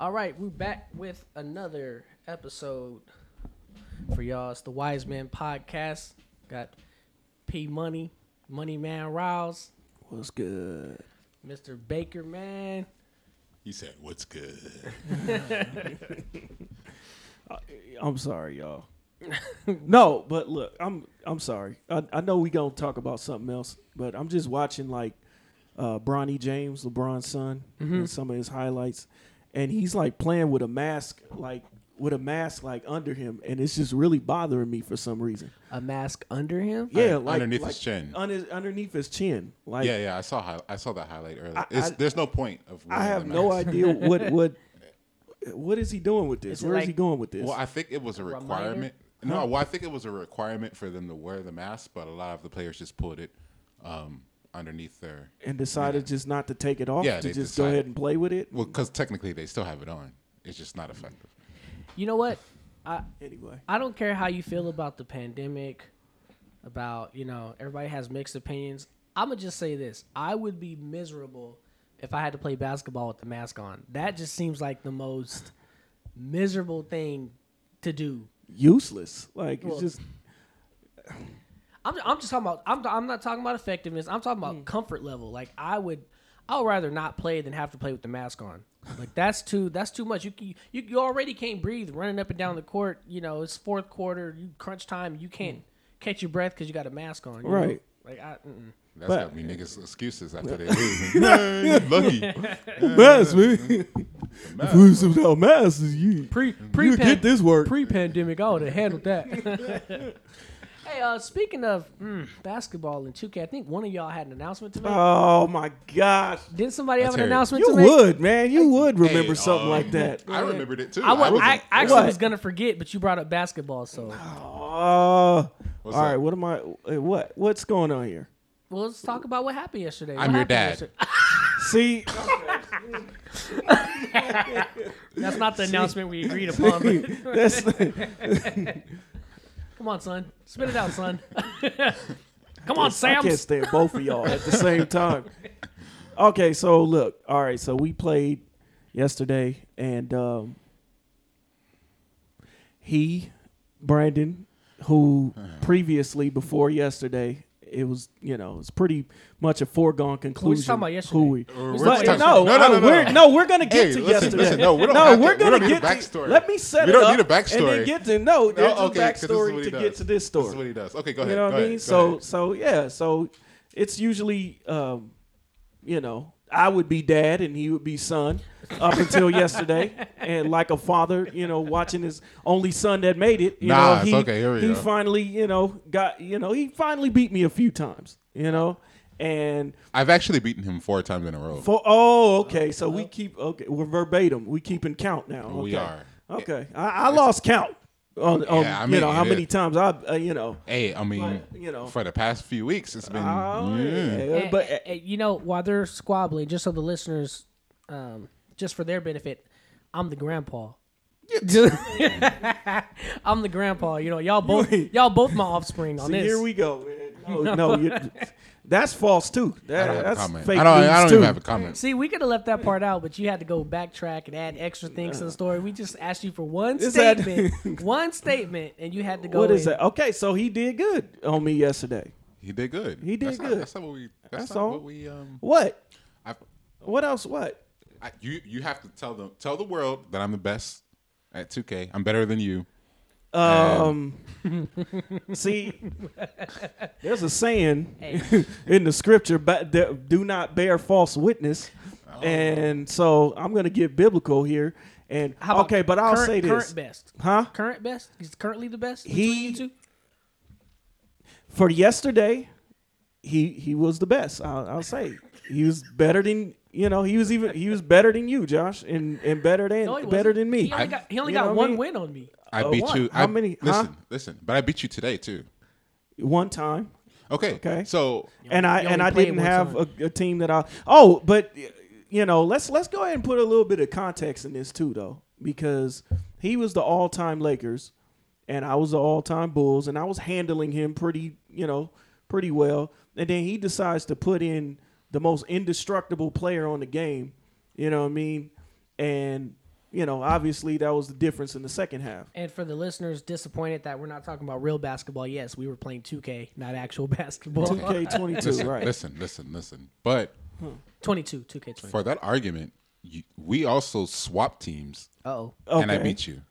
All right, we're back with another episode for y'all. It's the Wisemen Podcast. Got P Money, Money Man Rouse, What's good? Mr. Baker Man. He said, "What's good?" I'm sorry, y'all. no, but look, I'm I'm sorry. I, I know we gonna talk about something else, but I'm just watching like uh Bronny James, LeBron's son, and some of his highlights, and he's like playing with a mask, like with a mask like under him, and it's just really bothering me for some reason. A mask under him. Yeah, like underneath like his chin. on his, underneath his chin. Like yeah, yeah. I saw. Hi- I saw that highlight earlier. I- It's, I- there's no point of. I have no idea what what what is he doing with this? Is it Where is like- he going with this? Well, I think it was a reminder? requirement. No, well, I think it was a requirement for them to wear the mask, but a lot of the players just pulled it um, underneath their. and decided just not to take it off Yeah, to they just go ahead and play with it. Well, because technically they still have it on. It's just not effective. You know what? I Anyway, I don't care how you feel about the pandemic, about, you know, everybody has mixed opinions. I'm going to just say this. I would be miserable if I had to play basketball with the mask on. That just seems like the most miserable thing to do. useless. Like Well, it's just I'm, I'm just talking about, I'm, I'm not talking about effectiveness. I'm talking about mm. comfort level. Like, I would, I would rather not play than have to play with the mask on. Like that's too that's too much. You you you already can't breathe running up and down the court. You know it's fourth quarter, you crunch time. You can't mm. catch your breath because you got a mask on. you know? Right. Like I, mm-mm. That's But- got me niggas excuses after they lose. Man, lucky. mask, man. if we was without masks, you pre you pre get this work. pre pandemic, I would have handled that. Hey, uh, speaking of mm, basketball and 2K, I think one of y'all had an announcement to make. oh my gosh, Didn't somebody have an hear announcement you to make? would, man. You would remember Hey, something um, like that. I remembered it too. I, wa- was I actually What? was gonna forget, but you brought up basketball, so Uh, What's all right. up? What am I? eh, What what's going on here? well, let's talk about what happened yesterday. I'm What your happened dad. See. That's not the announcement we agreed upon. but- that's Come on, son. Spit it out, son. Come on, I Sam. can't stand both of y'all at the same time. Okay, so look, all right, so we played yesterday, and um, he, Brandon, who previously before yesterday, it was you know it's pretty much a foregone conclusion. talking about yesterday? Who we? We're But, talking- no, no, no, no, no, we're, no. no, we're gonna get Hey, to listen, yesterday. listen, no, we don't no have we're we gonna don't need get a to. Let me set We it don't up need a and backstory. then get to no. There's No, okay, a 'cause this is backstory to does. get to this story. This is what he does. Okay, go ahead. You know what I mean? So ahead. so yeah, so it's usually um, you know, I would be dad and he would be son up until yesterday. And like a father, you know, watching his only son that made it, you Nah, know, it's he okay. Here we he go. finally, you know, got you know, he finally beat me a few times, you know. And I've actually beaten him four times in a row. for oh, okay, so we keep okay, we're verbatim. We keeping count now. We okay. are. Okay. I, I lost count on, on Yeah, I you mean, know how many is. times I uh, you know Hey, I mean, But, you know. for the past few weeks, it's been. Oh, yeah. yeah, but eh, you know, while they're squabbling, just so the listeners, um, just for their benefit, I'm the grandpa. I'm the grandpa. You know, y'all both y'all both my offspring on See, this. here we go, man. No, no, you, that's false too. I don't have a that's comment. fake I don't, news I don't too. even have a comment. See, we could have left that part out, but you had to go backtrack and add extra things to the story. We just asked you for one Is that- statement, one statement, and you had to go. what is in. that? Okay, so he did good on me yesterday. He did good. He did that's good. Not, that's not what we. That's, That's not all. what we. Um. What? I, What else? What? I, you you have to tell them tell the world that I'm the best at 2K. I'm better than you. Um, see, there's a saying in the scripture, but do not bear false witness. Oh. And so I'm going to get biblical here. And How about okay, but I'll current, say this, Current best. huh? Current best. He's currently the best. He- you two? For yesterday, he he was the best. I'll, I'll say he was better than you know. He was even he was better than you, Josh, and and better than No, better than me. He only got, he only got what I one mean? win on me. I Uh, beat what? you. How I, many- huh? Listen, listen. But I beat you today too. One time. Okay. Okay. So and I and I didn't have a, a team that I. Oh, but you know, let's let's go ahead and put a little bit of context in this too, though, because he was the all-time Lakers, and I was the all-time Bulls, and I was handling him pretty, you know, pretty well. And then he decides to put in the most indestructible player on the game. You know what I mean? And you know, obviously that was the difference in the second half. And for the listeners disappointed that we're not talking about real basketball, yes, we were playing 2K, not actual basketball. 2K22, Listen, right? listen, listen, listen. But 22, 2K22. for that argument, you, we also swapped teams, oh. and I beat you.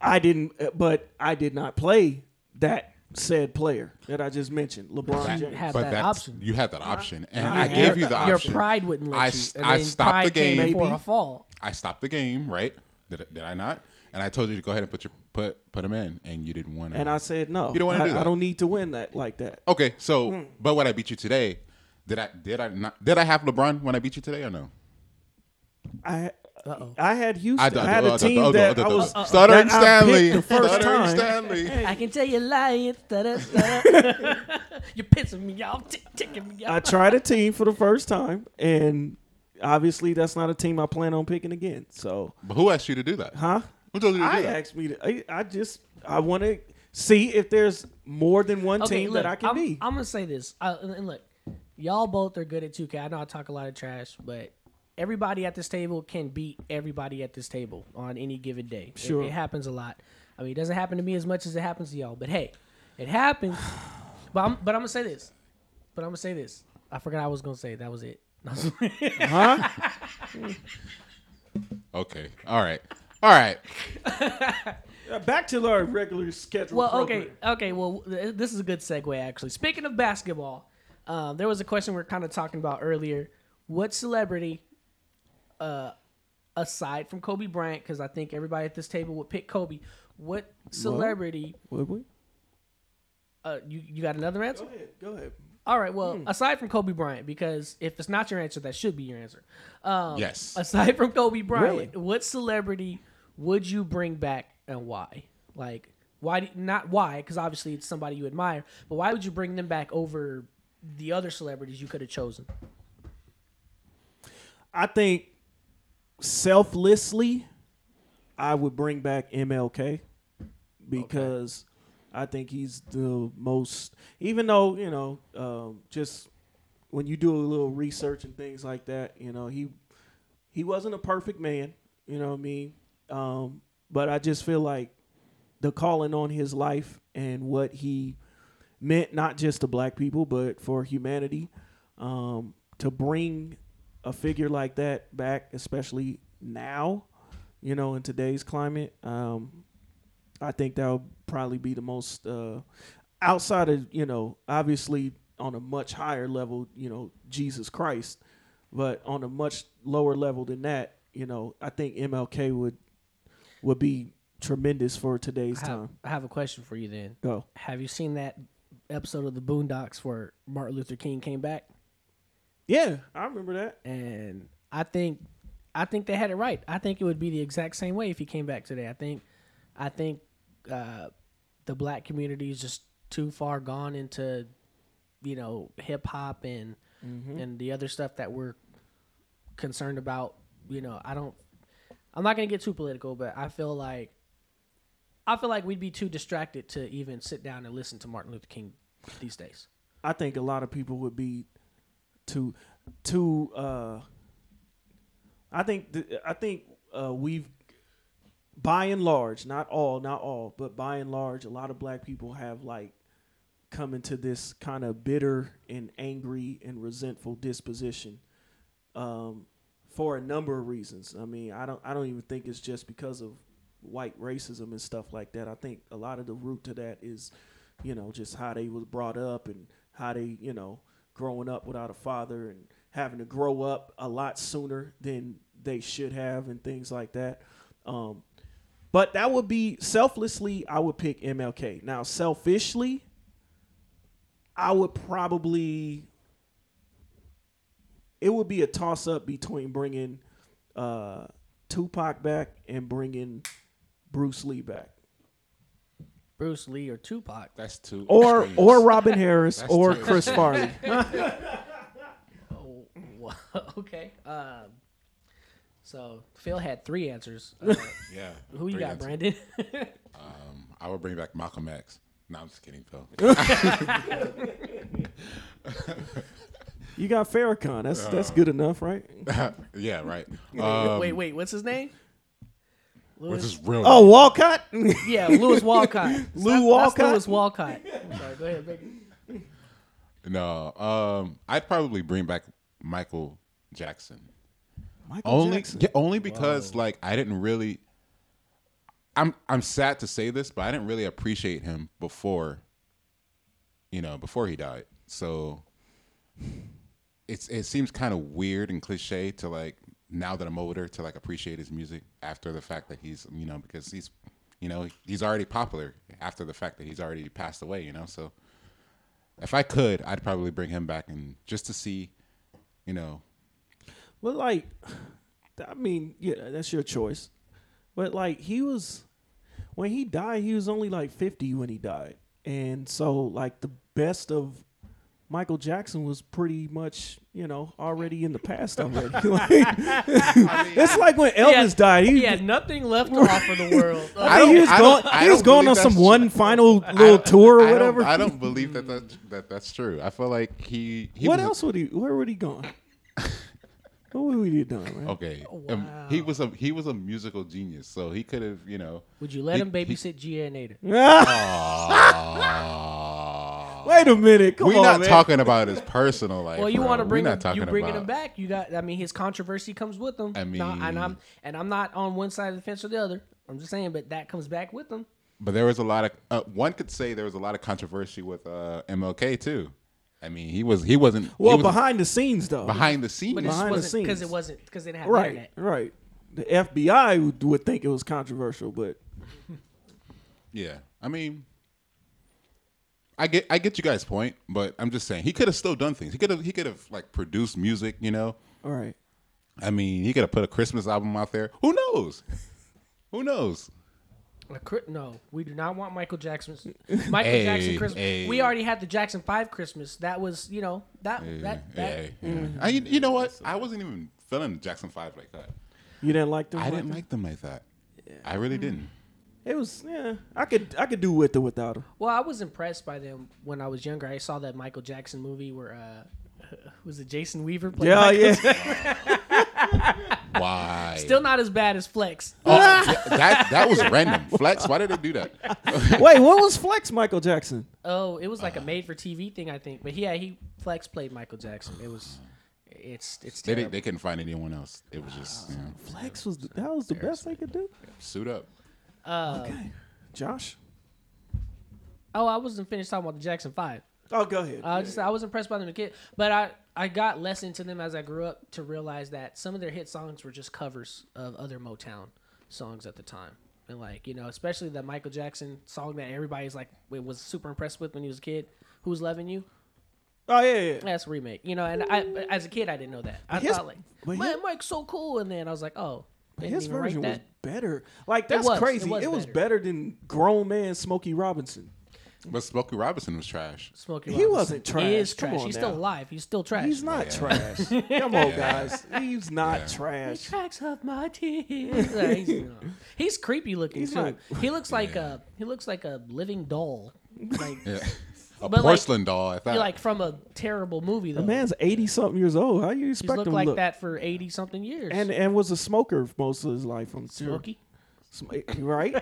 I didn't, uh, but I did not play that said player that I just mentioned, LeBron That- James. have but that option. You had that option, and I I, gave had you the option. Your pride wouldn't let I you. s- And I stopped the game. came before Maybe. a fall. I stopped the game, right? Did, I- did I not? And I told you to go ahead and put your put put him in, and you didn't want to. And I said no. You don't wanna I, do that. I don't need to win that like that. okay, so Hmm. but when I beat you today, did I did I not did I have LeBron when I beat you today or no? I Uh-oh. I had Houston. I had uh, a uh, team uh, uh, that uh, I was Stuttering Stanley. the first Stuttering time. Stanley. I can tell you lying. Da-da, da-da. You're pissing me off, tick- ticking me off. I tried a team for the first time, and obviously that's not a team I plan on picking again. So, But who asked you to do that? huh? Who told you to do I that? asked me to. I, I just I want to see if there's more than one Okay, team look, that I can I'm, be. I'm gonna say this, uh, and and look, y'all both are good at 2K. I know I talk a lot of trash, but everybody at this table can beat everybody at this table on any given day. Sure. it, happens a lot. I mean, it doesn't happen to me as much as it happens to y'all, but hey, it happens. but I'm, but I'm gonna say this. But I'm gonna say this. I forgot I was gonna say. That was it. huh? Okay. All right. All right. Back to our regular schedule. Well, program. okay, okay. Well, th- this is a good segue actually. Speaking of basketball, um, there was a question we are kind of talking about earlier. What celebrity, uh, aside from Kobe Bryant, because I think everybody at this table would pick Kobe. What celebrity? Would we? Uh, you you got another answer? Go ahead. Go ahead. All right. Well, aside from Kobe Bryant, because if it's not your answer, that should be your answer. Um, Yes. Aside from Kobe Bryant, Really? what celebrity would you bring back and why? Like, why? do- Not why, because obviously it's somebody you admire, but why would you bring them back over the other celebrities you could have chosen? I think selflessly, I would bring back MLK because I think he's the most. Even though you know, um, just when you do a little research and things like that, you know, he he wasn't a perfect man. You know what I mean? Um, but I just feel like the calling on his life and what he meant not just to black people but for humanity um, to bring a figure like that back especially now you know in today's climate um, i think that would probably be the most uh, outside of you know obviously on a much higher level you know jesus christ but on a much lower level than that you know i think mlk would would be tremendous for today's I have, time I have a question for you then. go Have you seen that episode of the Boondocks where Martin Luther King came back? Yeah i remember that and I think I think they had it right. I think it would be the exact same way if he came back today. I think I think uh, the black community is just too far gone into you know hip hop and and the other stuff that we're concerned about. You know, I don't. I'm not gonna get too political, but I feel like I feel like we'd be too distracted to even sit down and listen to Martin Luther King these days. I think a lot of people would be too too uh I think th- I think uh we've by and large, not all, not all, but by and large a lot of black people have like come into this kind of bitter and angry and resentful disposition um for a number of reasons. I mean, I don't I don't even think it's just because of white racism and stuff like that. I think a lot of the root to that is you know, just how they was brought up and how they, you know, growing up without a father and having to grow up a lot sooner than they should have and things like that. Um, but that would be selflessly, I would pick MLK. Now, selfishly, I would probably, it would be a toss up between bringing uh, Tupac back and bringing Bruce Lee back. Bruce Lee or Tupac. That's two. or extremes. or Robin Harris That's or too Chris Farley. Oh, wow. okay. Um, so Phil had three answers. Uh, yeah. who you three got, answers. Brandon? Um, I would bring back Malcolm X. No, I'm just kidding, Phil. You got Farrakhan. That's that's good enough, right? yeah, right. Um, wait, wait. What's his name? Which Lewis, is real. Oh, Walcott. yeah, Louis Walcott. Lou That's- Walcott? That's Louis Walcott. Sorry, go ahead, baby. No, um, I'd probably bring back Michael Jackson. Michael only Jackson. yeah, only because like I didn't really I'm I'm sad to say this, but I didn't really appreciate him before you know, before he died. So it's it seems kind of weird and cliche to like now that I'm older to like appreciate his music after the fact that he's you know because he's you know he's already popular after the fact that he's already passed away you know? So if I could I'd probably bring him back and just to see you know. But like, I mean, yeah, that's your choice. But like, he was when he died, he was only like fifty when he died, and so like the best of Michael Jackson was pretty much you know already in the past already. Like, it's like when Elvis He had- died. He, He had nothing left to offer the world. I think he was going. He was going on some one true. final little don't- tour or I don't- whatever. I don't believe that, that that that's true. I feel like he. he what was a- else would he? Where would he gone? what would he done, man? okay, um, he was a he was a musical genius, so he could have you know. Would you let He- him babysit Gia and Ada? Wait a minute, come We're on, not man. talking about his personal life. Well, you want to bring him, you bringing about, him back. You got. I mean, his controversy comes with him. I No, and mean- I'm and I'm not on one side of the fence or the other. I'm just saying, but that comes back with him. But there was a lot of uh, one could say there was a lot of controversy with uh, MLK too. I mean, he was he wasn't Well, he was behind the scenes though. behind the scenes. But it Behind the wasn't because it scenes. wasn't because they didn't have right, internet. right. The FBI would, would think it was controversial, but Yeah, I mean, I get I get you guys' point, but I'm just saying he could have still done things. He could have he could have like produced music, you know. all right. I mean, he could have put a Christmas album out there. Who knows? Who knows? A cri- No, we do not want Michael Jackson's Michael Hey, Jackson Christmas. hey. We already had the Jackson Five Christmas. That was, you know, that that that. Yeah, yeah. I, you know what? I wasn't even feeling the Jackson Five like that. You didn't like them? I like didn't that? like them like that. I really didn't. It was yeah. I could I could do with or without him. Well, I was impressed by them when I was younger. I saw that Michael Jackson movie where uh, was it Jason Weaver? played Yeah, Michael yeah. Why? Still not as bad as Flex. Oh, yeah, that that was random. Flex. Why did they do that? Wait, what was Flex Michael Jackson? Oh, it was like a made-for-TV thing, I think. But yeah, he Flex played Michael Jackson. It was, it's it's They didn't, they couldn't find anyone else. It was just you know, Flex was the, that was the best they could do. suit up. Uh, Okay, Josh. Oh, I wasn't finished talking about the Jackson Five. Oh, go ahead. I just I was impressed by them as a kid, but I I got less into them as I grew up to realize that some of their hit songs were just covers of other Motown songs at the time, and like you know, especially the Michael Jackson song that everybody's like was super impressed with when he was a kid. Who's loving you? oh yeah, yeah. That's a remake, you know. And I, as a kid, I didn't know that. I His- thought like, his- Mike's so cool, and then I was like, oh, His version was better. Like that's was, it crazy. was It was better. better than grown man Smokey Robinson. But Smokey Robinson was trash. Smokey He wasn't trash. He is Come trash. on He's now. still alive. He's still trash. He's not trash. Come on, guys. He's not trash. tracks of my tears. Uh, he's, you know, he's creepy looking He's too. not- he looks like a he looks like a living doll, like Yeah. A But, like, porcelain doll. I thought. like from a terrible movie though. The man's eighty something years old. How you he's expect looked him to like look? that for eighty something years. And and was a smoker most of his life. I'm sure. Right.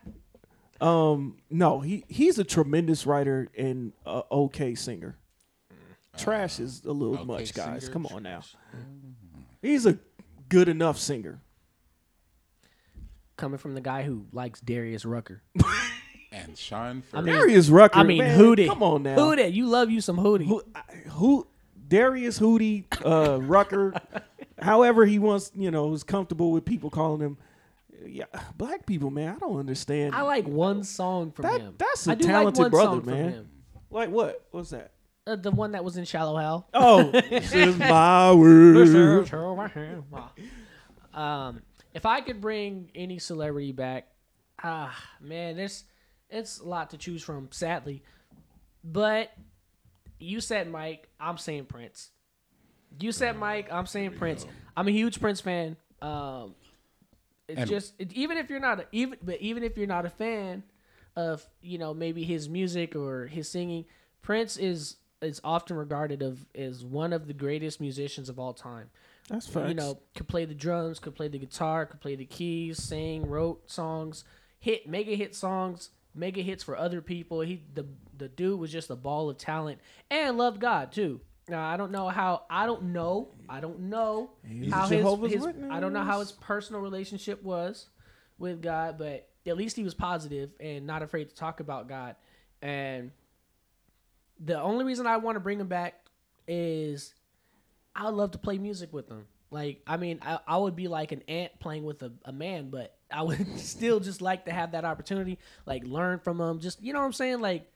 um. No. He he's a tremendous writer and a okay singer. Trash is a little Okay, much, guys. singer, Come on now. He's a good enough singer. Coming from the guy who likes Darius Rucker. and Sean. I mean, Darius Rucker. I mean, man, Hootie. Come on now. Hootie. You love you some Hootie. Who, who Darius Hootie, uh, Rucker, however he wants, you know, is comfortable with people calling him. Yeah, black people, man, I don't understand. I like one song from That- him. that's a I do talented like one brother, song from man. him. like what? What's that? Uh, the one that was in Shallow Hal. Oh, this is my word. um, if I could bring any celebrity back, ah, man, there's it's a lot to choose from, sadly. But you said Mike, I'm saying Prince. You said Mike, I'm saying Prince. I'm a huge Prince fan. Um, it's And- just it, even if you're not a, even but even if you're not a fan of you know maybe his music or his singing, Prince is is often regarded of as one of the greatest musicians of all time. That's facts. You know, could play the drums, could play the guitar, could play the keys, sing, wrote songs, hit mega hit songs, mega hits for other people. He the the dude was just a ball of talent and loved God too. Now I don't know how I don't know I don't know He's how his, his I don't know how his personal relationship was with God, but at least he was positive and not afraid to talk about God. And the only reason I want to bring him back is I would love to play music with him. Like, I mean, I, I would be like an ant playing with a, a man, but I would still just like to have that opportunity, like learn from them. Just, you know what I'm saying? Like,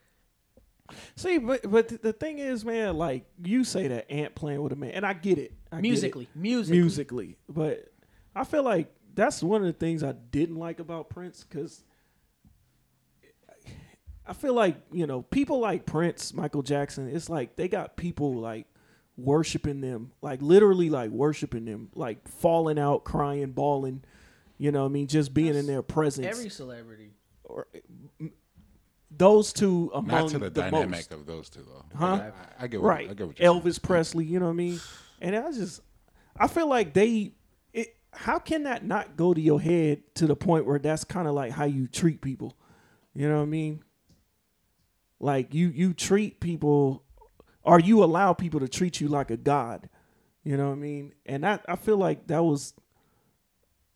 See, but but the thing is, man, like you say that ant playing with a man, and I get it. I get it. musically, musically. musically, but I feel like that's one of the things I didn't like about Prince because I feel like you know people like Prince, Michael Jackson. It's like they got people like worshiping them, like literally like worshiping them, like falling out, crying, bawling. You know, what I mean, just being in their presence. Every celebrity. or, those two among Not to the, the dynamic most. of those two though. Huh? I, I get what, right I get what you're elvis presley you know what i mean and i just i feel like they it, how can that not go to your head to the point where that's kind of like how you treat people you know what i mean like you you treat people or you allow people to treat you like a god you know what i mean and that i feel like that was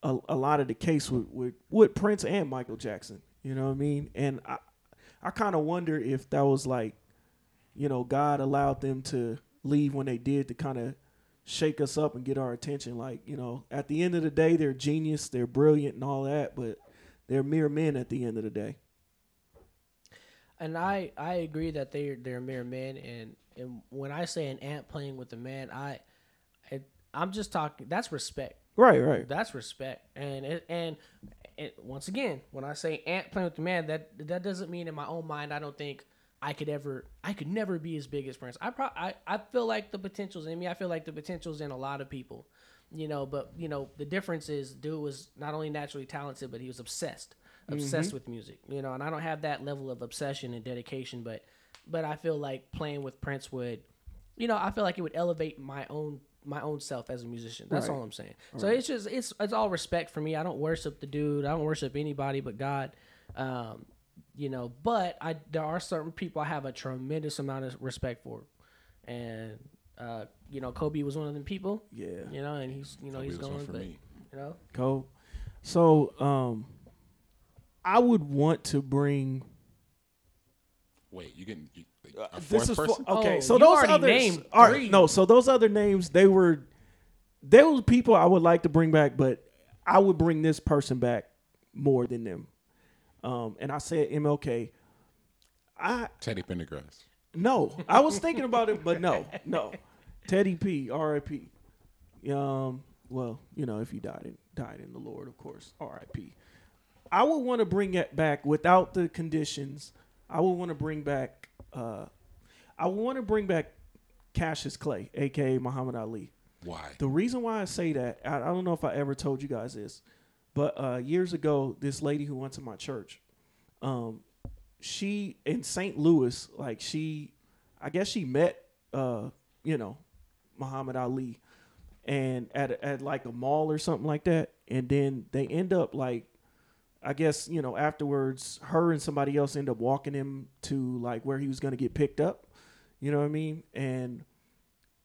a, a lot of the case with, with with prince and michael jackson you know what i mean and i i kind of wonder if that was like you know, God allowed them to leave when they did to kind of shake us up and get our attention. Like, you know, at the end of the day, they're genius, they're brilliant and all that, but they're mere men at the end of the day. And I, I agree that they're they're mere men, and and when I say an ant playing with a man, I, it, I'm just talking. That's respect. Right, right. That's respect. And it, and and once again, when I say ant playing with the man, that that doesn't mean in my own mind I don't think I could ever I could never be as big as Prince. I pro- I, I feel like the potential's in me. I feel like the potential's in a lot of people. You know, but you know, the difference is dude was not only naturally talented, but he was obsessed. Obsessed mm-hmm. with music. You know, and I don't have that level of obsession and dedication, but but I feel like playing with Prince would you know, I feel like it would elevate my own my own self as a musician. That's Right. all I'm saying. So it's just it's it's all respect for me. I don't worship the dude. I don't worship anybody but God. Um, you know, but I there are certain people I have a tremendous amount of respect for, and uh, you know, Kobe was one of them people. Yeah. You know, and he's you know Kobe he's going, for but me. you know, Cool. So, um, I would want to bring. Wait, you getting you, a Uh, this fourth is for, person? okay. Oh, so those other others, named all right, three. no. So those other names, they were, they were people I would like to bring back, but I would bring this person back more than them. Um, and I said MLK. I Teddy Pendergrass. no, I was thinking about it, but no, no. Teddy P, R.I.P. Um, well, you know, if he died in died in the Lord, of course, R.I.P. I would want to bring it back without the conditions. I would want to bring back. Uh, I want to bring back Cassius Clay, aka Muhammad Ali. Why? The reason why I say that, I, I don't know if I ever told you guys this, but uh, years ago, this lady who went to my church, um, she in St. Louis, like she, I guess she met, uh, you know, Muhammad Ali, and at at like a mall or something like that, and then they end up like, I guess you know afterwards, her and somebody else end up walking him to like where he was gonna get picked up, you know what I mean, and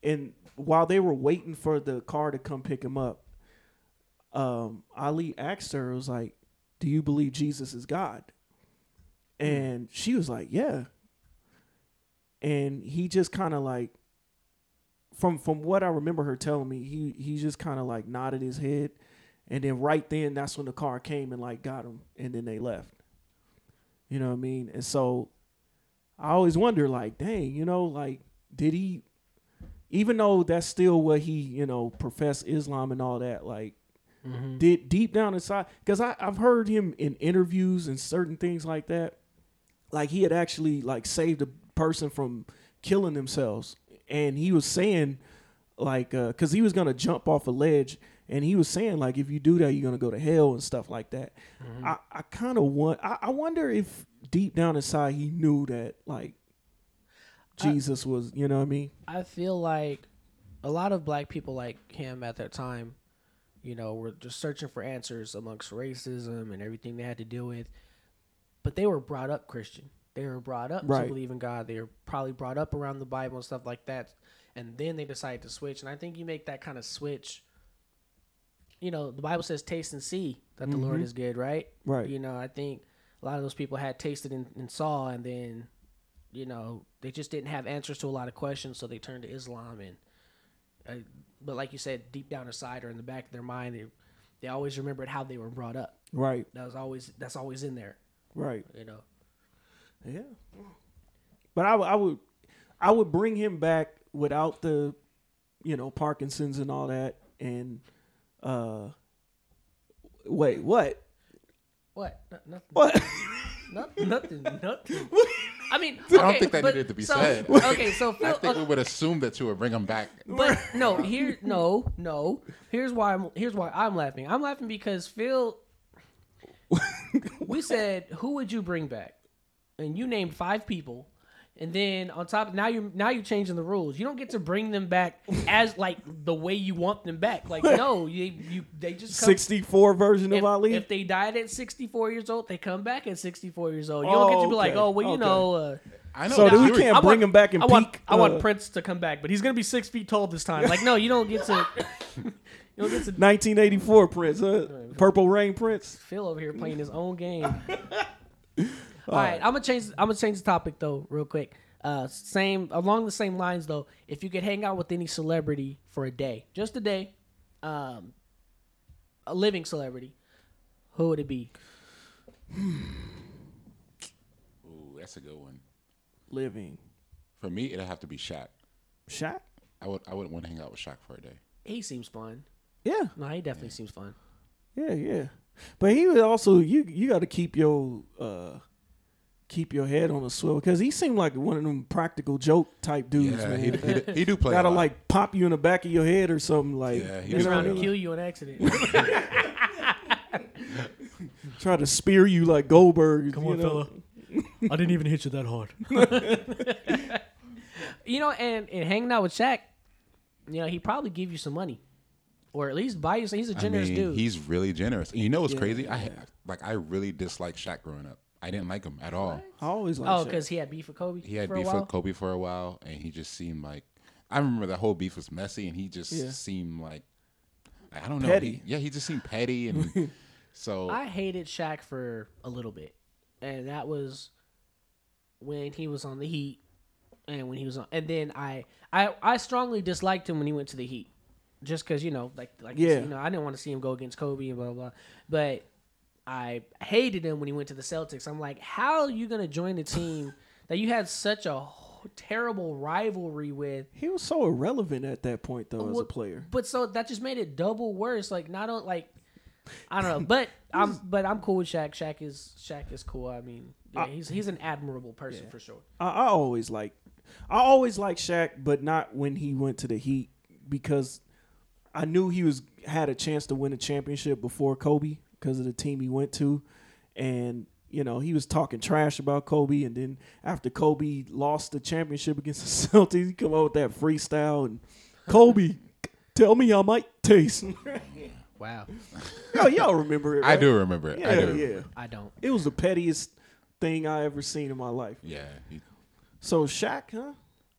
and while they were waiting for the car to come pick him up, um, Ali asked her, "Was like, do you believe Jesus is God?" And she was like, "Yeah." And he just kind of like, from from what I remember her telling me, he he just kind of like nodded his head, and then right then that's when the car came and like got him, and then they left. You know what I mean? And so, I always wonder, like, dang, you know, like, did he? even though that's still what he, you know, professed Islam and all that, like, mm-hmm. did deep down inside, because I've heard him in interviews and certain things like that, like he had actually like saved a person from killing themselves, and he was saying, like, uh, because he was gonna jump off a ledge, and he was saying like, if you do that, you're gonna go to hell and stuff like that. Mm-hmm. I, I kind of want, I, I wonder if deep down inside he knew that like. Jesus was, you know what I mean? I feel like a lot of black people like him at that time, you know, were just searching for answers amongst racism and everything they had to deal with. But they were brought up Christian. They were brought up Right. to believe in God. They were probably brought up around the Bible and stuff like that. And then they decided to switch. And I think you make that kind of switch. You know, the Bible says, "Taste and see that the Lord is good." Right. Right. You know, I think a lot of those people had tasted and, and saw, and then, you know, they just didn't have answers to a lot of questions, so they turned to Islam. And, uh, but like you said, deep down inside or in the back of their mind, they, they always remembered how they were brought up. Right. That was always that's always in there. Right. You know. Yeah. But I, w- I would I would bring him back without the you know Parkinson's and all that and uh wait what What? No- nothing. what Nothing. Nothing. Nothing. I mean, I don't think that but- needed to be so- said. Okay, so I Phil, think we would assume that you would bring him back. But no, here no, no. Here's why I'm here's why I'm laughing. I'm laughing because Phil we said who would you bring back? And you named five people. And then on top now you're now you're changing the rules. You don't get to bring them back as like the way you want them back. Like no, you you they just come, 64 version of Ali if they died at 64 years old, they come back at 64 years old. You don't get to be like, oh well, you okay. know. Uh, I know. So but we can't I bring want- him back in I want, peak, I want uh, Prince to come back, but he's gonna be six feet tall this time. Like, no, you don't get to. you don't get to 1984 Prince huh? Purple Rain Prince Phil over here playing his own game. All right, I'm gonna change. I'm gonna change the topic though, real quick. Uh, same along the same lines though. If you could hang out with any celebrity for a day, just a day, um, a living celebrity, who would it be? Ooh, that's a good one. living For me, it'd have to be Shaq. Shaq I would. I wouldn't want to hang out with Shaq for a day. He seems fun. yeah No, he definitely seems fun. yeah yeah but he was also you you got to keep your uh keep your head on a swivel because he seemed like one of them practical joke type dudes Yeah, man. he, he, he do play. gotta lot. like pop you in the back of your head or something like Yeah, he was Trying to kill you on accident. try to spear you like Goldberg. Come on, know? fella. I didn't even hit you that hard. you know, and, and hanging out with Shaq, you know, he probably give you some money, or at least buy you. some He's a generous mean, dude. he's really generous. And you know what's Yeah. crazy? I like. I really disliked Shaq growing up. I didn't like him at all. I always like oh, because he had beef with Kobe. He had for beef a while? with Kobe for a while, and he just seemed like. I remember the whole beef was messy, and he just Yeah. seemed like. I don't know. Petty. He- yeah, he just seemed petty, and so I hated Shaq for a little bit, and that was when he was on the Heat, and when he was on, and then I I I strongly disliked him when he went to the Heat, just because you know like like Yeah. you know I didn't want to see him go against Kobe and blah blah, blah. but I hated him when he went to the Celtics. I'm like, how are you gonna join the team that you had such a terrible rivalry with? he was so irrelevant at that point though as a player. But so that just made it double worse. Like not on like I don't know, but I'm but I'm cool with Shaq. Shaq is Shaq is cool. I mean, yeah, he's he's an admirable person for sure. I, I always like, I always like Shaq, but not when he went to the Heat because I knew he was had a chance to win a championship before Kobe because of the team he went to, and you know he was talking trash about Kobe, and then after Kobe lost the championship against the Celtics, he come out with that freestyle and Kobe, tell me how might taste. Wow, Yo, y'all remember it? I do remember it. Yeah, I do. yeah. I don't. It was the pettiest thing I ever seen in my life. Yeah, he, So Shaq, huh?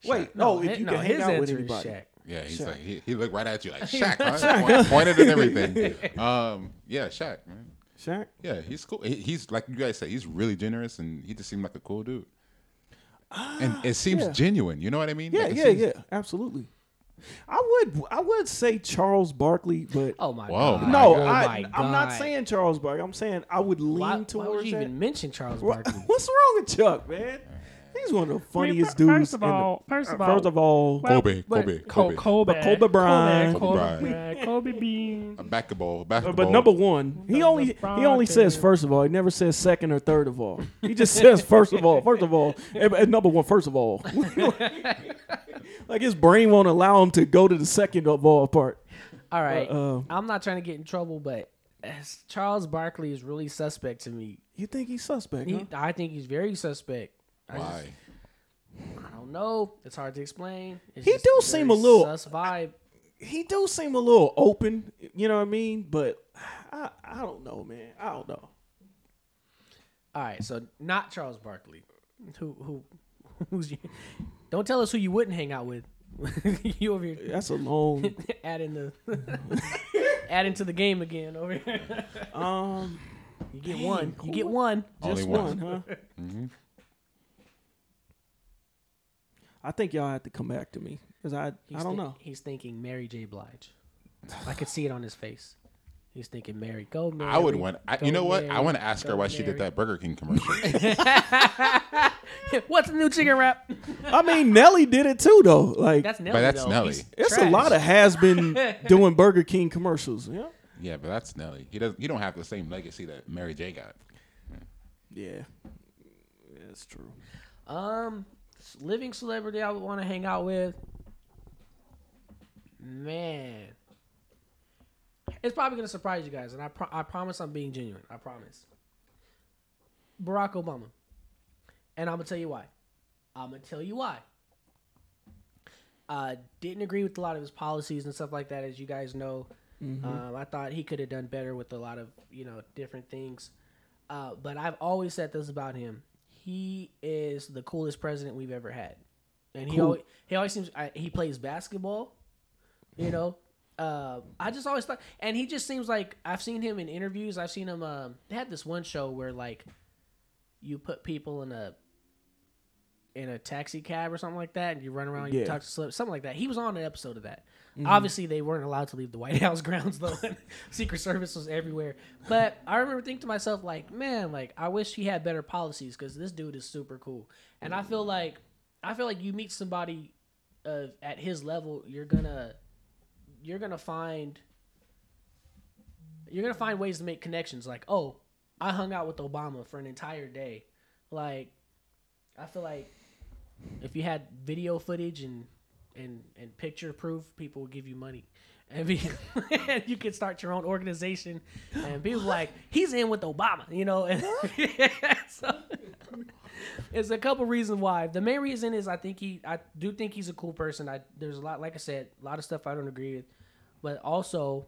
Wait, No, no, if you no, can hang out with answer anybody. Shaq. Yeah. He's Shaq. like he, he looked right at you like Shaq, huh? Point- pointed and everything. Um, yeah, Shaq, man. Shaq. Yeah, he's cool. He- He's like you guys say, he's really generous, and he just seemed like a cool dude. and it seems yeah. genuine. You know what I mean? Yeah, Like, yeah, seems- yeah, absolutely. I would, I would say Charles Barkley, but Oh my Whoa, god. no, oh I, my I'm not saying Charles Barkley. I'm saying I would lean Why, why towards would you that. even mention Charles What- Barkley? What's wrong with Chuck, man? He's one of the funniest dudes. first of in the- all- first of uh, all- first of all, Kobe, But Kobe, Ko- Kobe. Kobe, Kobe Bryant. Kobe, Kobe Bryant, Kobe Bean. A basketball, but, basketball. but number one, he only he only LeBron says James. first of all. He never says second or third of all. He just says first of all. First of all, and, and number one. First of all, like his brain won't allow him to go to the second of all part. All right, uh, I'm not trying to get in trouble, but as Charles Barkley is really suspect to me. You think he's suspect? He, Huh? I think he's very suspect. I, just- Why? I don't know. It's hard to explain. It's He just do seem a little- sus vibe. He do seem a little open, you know what I mean? But I, I don't know, man. I don't know. All right, so not Charles Barkley. Who who who's you? Don't tell us who you wouldn't hang out with. you over here That's a long. adding the adding to the game again over here. um, You get Dang, one. You get who- one. just one, one. huh? Mhm. I think y'all have to come back to me because I He's I don't thi- know. He's thinking Mary J. Blige. I could see it on his face. He's thinking Mary. Go Mary. I would want. I, you know what? I want to ask her Go why she did that Burger King commercial. What's the new chicken wrap? I mean, Nelly did it too, though. Like, That's Nelly. but that's though. Nelly. He's it's a lot of has been doing Burger King commercials. Yeah, Yeah, but that's Nelly. He doesn't. He don't have the same legacy that Mary J got. yeah, that's true. Um, s- living celebrity I would want to hang out with. Man, it's probably gonna surprise you guys, and I pro- I promise I'm being genuine. I promise. Barack Obama, and I'm gonna tell you why. I'm gonna tell you why. Uh, didn't agree with a lot of his policies and stuff like that, as you guys know. Um, I thought he could have done better with a lot of you know different things. Uh, but I've always said this about him. He is the coolest president we've ever had, and he Cool. always, he always seems I, he plays basketball. You know, uh, I just always thought, and he just seems like I've seen him in interviews. I've seen him. Um, they had this one show where like you put people in a in a taxi cab or something like that, and you run around, you Yeah. talk to celebs, something like that. He was on an episode of that. Mm-hmm. Obviously, they weren't allowed to leave the White House grounds though. Secret Service was everywhere. But I remember thinking to myself, like, man, like I wish he had better policies because this dude is super cool. And I feel like, I feel like you meet somebody uh, at his level, you're gonna, you're gonna find, you're gonna find ways to make connections. Like, oh, I hung out with Obama for an entire day. Like, I feel like if you had video footage and and and picture proof, people would give you money. And, be, you could start your own organization, and people like he's in with Obama, you know. And so, it's a couple reasons why. The main reason is I think he, I do think he's a cool person. I there's a lot, like I said, a lot of stuff I don't agree with, but also,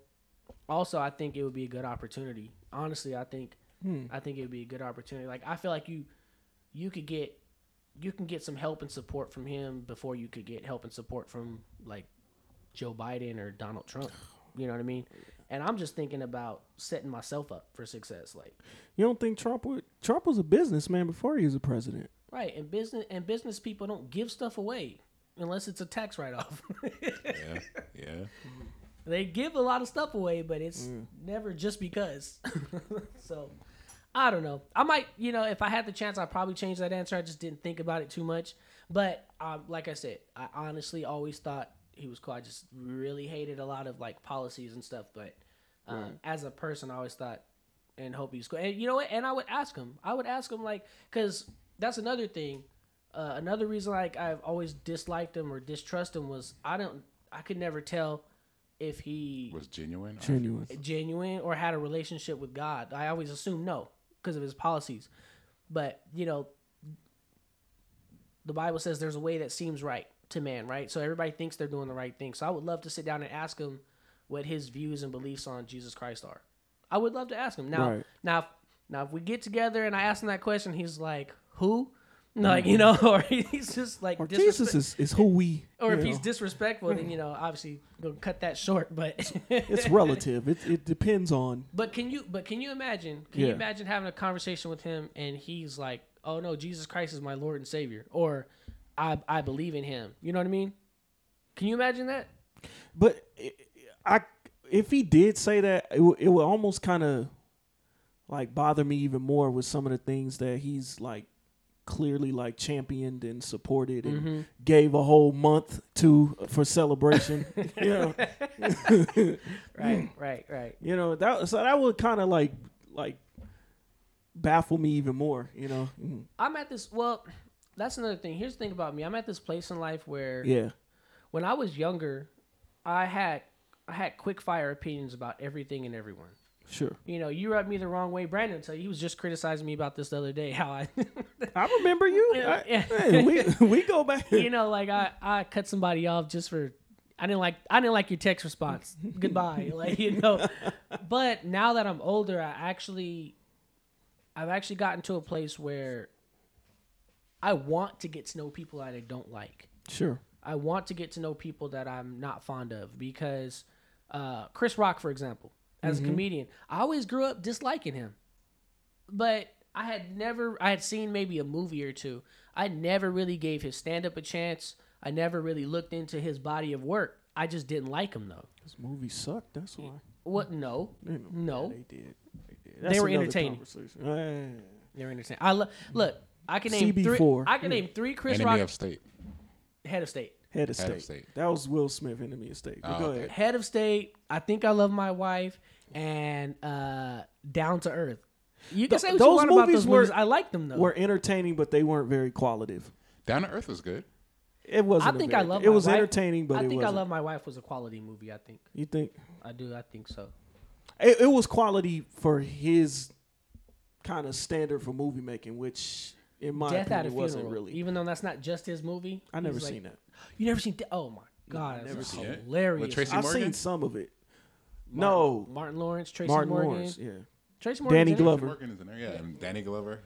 also I think it would be a good opportunity. Honestly, I think, hmm. I think it would be a good opportunity. Like I feel like you, you could get you can get some help and support from him before you could get help and support from like Joe Biden or Donald Trump. You know what I mean? And I'm just thinking about setting myself up for success. Like, You don't think Trump would? Trump was a businessman before he was a president. right, and business and business people don't give stuff away unless it's a tax write off. Yeah, yeah. they give a lot of stuff away, but it's mm. never just because. so I don't know. I might, you know, if I had the chance, I'd probably change that answer. I just didn't think about it too much. But um, like I said, I honestly always thought he was cool. I just really hated a lot of like policies and stuff. But um, as a person, I always thought and hope he's cool. And you know what? And I would ask him. I would ask him like, because that's another thing. Uh, another reason like I've always disliked him or distrust him was I don't. I could never tell if he Was genuine. Genuine. genuine or had a relationship with God. I always assumed no because of his policies. But, you know, the Bible says there's a way that seems right to man, right? So everybody thinks they're doing the right thing. So I would love to sit down and ask him what his views and beliefs on Jesus Christ are. I would love to ask him. Now, Right. now, now if we get together and I ask him that question, he's like, "Who?" Like, you know, or he's just like Or Jesus is, is who we. or if you he's disrespectful, then you know, obviously, gonna cut that short. But it's relative. It it depends on. But can you? But can you imagine? Can you imagine having a conversation with him and he's like, "Oh no, Jesus Christ is my Lord and Savior," or "I I believe in Him." You know what I mean? Can you imagine that? But eh, I, if he did say that, it, would- it would almost kind of like bother me even more with some of the things that he's like clearly like championed and supported and Mm-hmm. gave a whole month to for celebration. know, Right, right, right. you know that so that would kind of like like baffle me even more. You know. I'm at this. Well, that's another thing. Here's the thing about me. I'm at this place in life where yeah, when I was younger, I had I had quick fire opinions about everything and everyone. Sure. You know, you rubbed me the wrong way. Brandon, So he was just criticizing me about this the other day. How I, I remember you. I- yeah. hey, we we go back. you know, like I, I cut somebody off just for I didn't like I didn't like your text response. Goodbye. Like, you know. But now that I'm older, I actually I've actually gotten to a place where I want to get to know people that I don't like. Sure. I want to get to know people that I'm not fond of because uh, Chris Rock, for example, as a mm-hmm. comedian, I always grew up disliking him. But I had never, I had seen maybe a movie or two. I never really gave his stand up a chance. I never really looked into his body of work. I just didn't like him though. This movie sucked. That's why. What? No, They No. they did. They did. were entertaining. they're entertaining. I lo- look. I can name three. CB4. I can name three Chris Enemy Rock of state. head of state. Head of Head state. of state. That was Will Smith, enemy of state. Oh, go okay. ahead. Head of State, I think I love my wife, and uh, Down to Earth. You can Th- say what those you want about movies those were- movies. I like them though. Were entertaining, but they weren't very qualitative. Down to Earth was good. It wasn't. I a think very- I love. It My was Wife. entertaining, but I it think I wasn't. love my wife was a quality movie. I think You think I do. I think so. it, it was quality for his kind of standard for movie making, which in my Death at a opinion wasn't Funeral, really. even though that's not just his movie. I never he's like- seen that. You never seen? De- oh my god, never that's seen it. hilarious. With Tracy I've Morgan? seen some of it. Martin, no, Martin Lawrence, Tracy Martin Morgan, Lawrence. Yeah, Tracy Morgan. Danny Glover. Morgan is in there, yeah. And Danny Glover.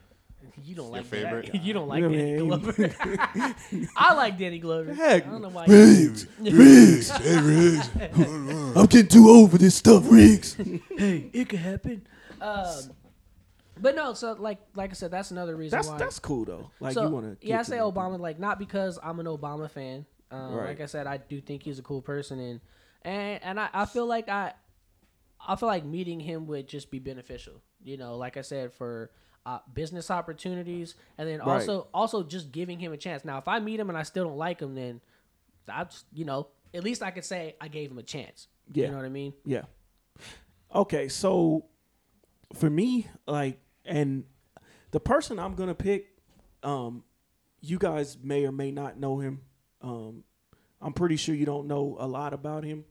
You don't Your like favorite? That. You don't like Yeah, Danny man. Glover. I like Danny Glover. Heck, I don't know why. Riggs, Riggs, hey Riggs, I'm getting too old for this stuff, Riggs. hey, it could happen. Um, but no, so like like I said, that's another reason That's why. that's cool though. Like so you want to. yeah, I say Obama like not because I'm an Obama fan. Um, Right. Like I said, I do think he's a cool person, and and and I, I feel like I I feel like meeting him would just be beneficial. You know, like I said, for uh, business opportunities, and then Right. also also just giving him a chance. Now, if I meet him and I still don't like him, then I just you know at least I could say I gave him a chance. Yeah. You know what I mean? Yeah. Okay, so for me, like, and the person I'm gonna pick, um, you guys may or may not know him. Um, I'm pretty sure you don't know a lot about him,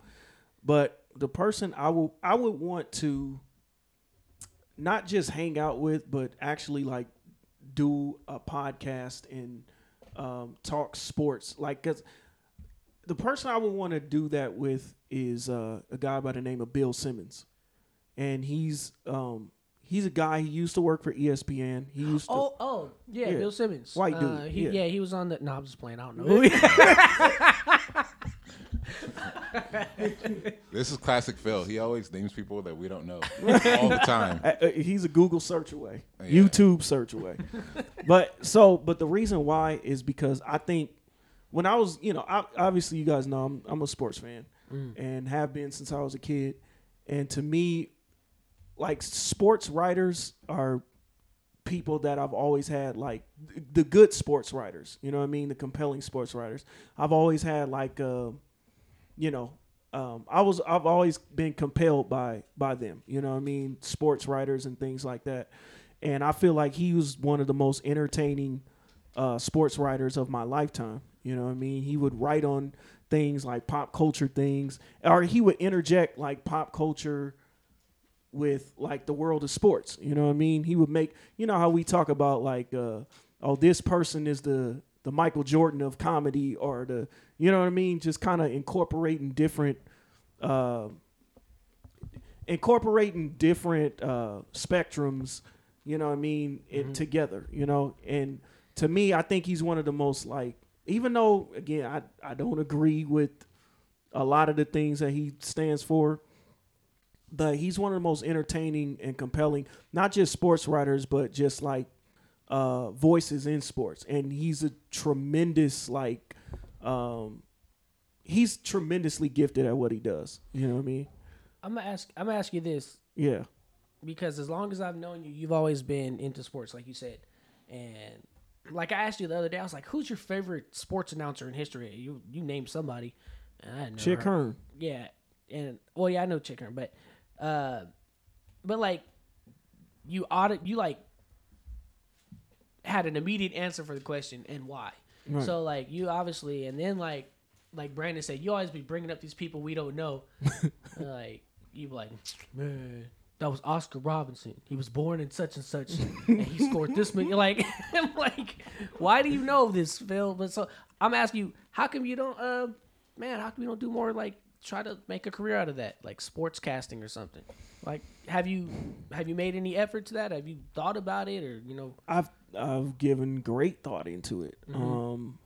but the person I will I would want to not just hang out with, but actually like do a podcast and um, talk sports, like because the person I would want to do that with is uh, a guy by the name of Bill Simmons, and he's um, he's a guy. He used to work for ESPN. He used to. Oh, oh, yeah, Yeah. Bill Simmons, White dude, Uh, he, yeah. yeah. he was on the. No, I'm just playing. I don't know. who he- This is classic Phil. He always names people that we don't know all the time. Uh, uh, he's a Google search away, Yeah. YouTube search away. but so, but the reason why is because I think when I was, you know, I, obviously you guys know I'm, I'm a sports fan and have been since I was a kid. And to me, like sports writers are people that I've always had like the good sports writers. You know what I mean? The compelling sports writers. I've always had like, uh, you know, um, I was I've always been compelled by by them. You know what I mean? Sports writers and things like that. And I feel like he was one of the most entertaining uh, sports writers of my lifetime. You know what I mean? He would write on things like pop culture things, or he would interject like pop culture with like the world of sports. You know what I mean? He would make you know how we talk about like uh oh this person is the the Michael Jordan of comedy or the you know what I mean? Just kind of incorporating different uh incorporating different uh spectrums, you know what I mean, it together, you know? And to me, I think he's one of the most like even though again I I don't agree with a lot of the things that he stands for, but he's one of the most entertaining and compelling, not just sports writers, but just like uh, voices in sports. And he's a tremendous, like, um, he's tremendously gifted at what he does. You know what I mean? I'm gonna ask. I'm gonna ask you this Yeah. because as long as I've known you, you've always been into sports, like you said, and like I asked you the other day, I was like, "Who's your favorite sports announcer in history?" You you named somebody. And I never Chick Hearn. Yeah, and well, yeah, I know Chick Hearn, but uh, but like you audit, you like had an immediate answer for the question and why. Right. So like you obviously, and then like like Brandon said, you always be bringing up these people we don't know. like you be like, man, that was Oscar Robertson. He was born in such and such, and he scored this many. Like, I'm like, why do you know this, Phil? But so I'm asking you, how come you don't, uh, man, how come you don't do more like try to make a career out of that, like sports casting or something? Like, have you have you made any effort to that? Have you thought about it, or you know? I've I've given great thought into it. Mm-hmm. Um,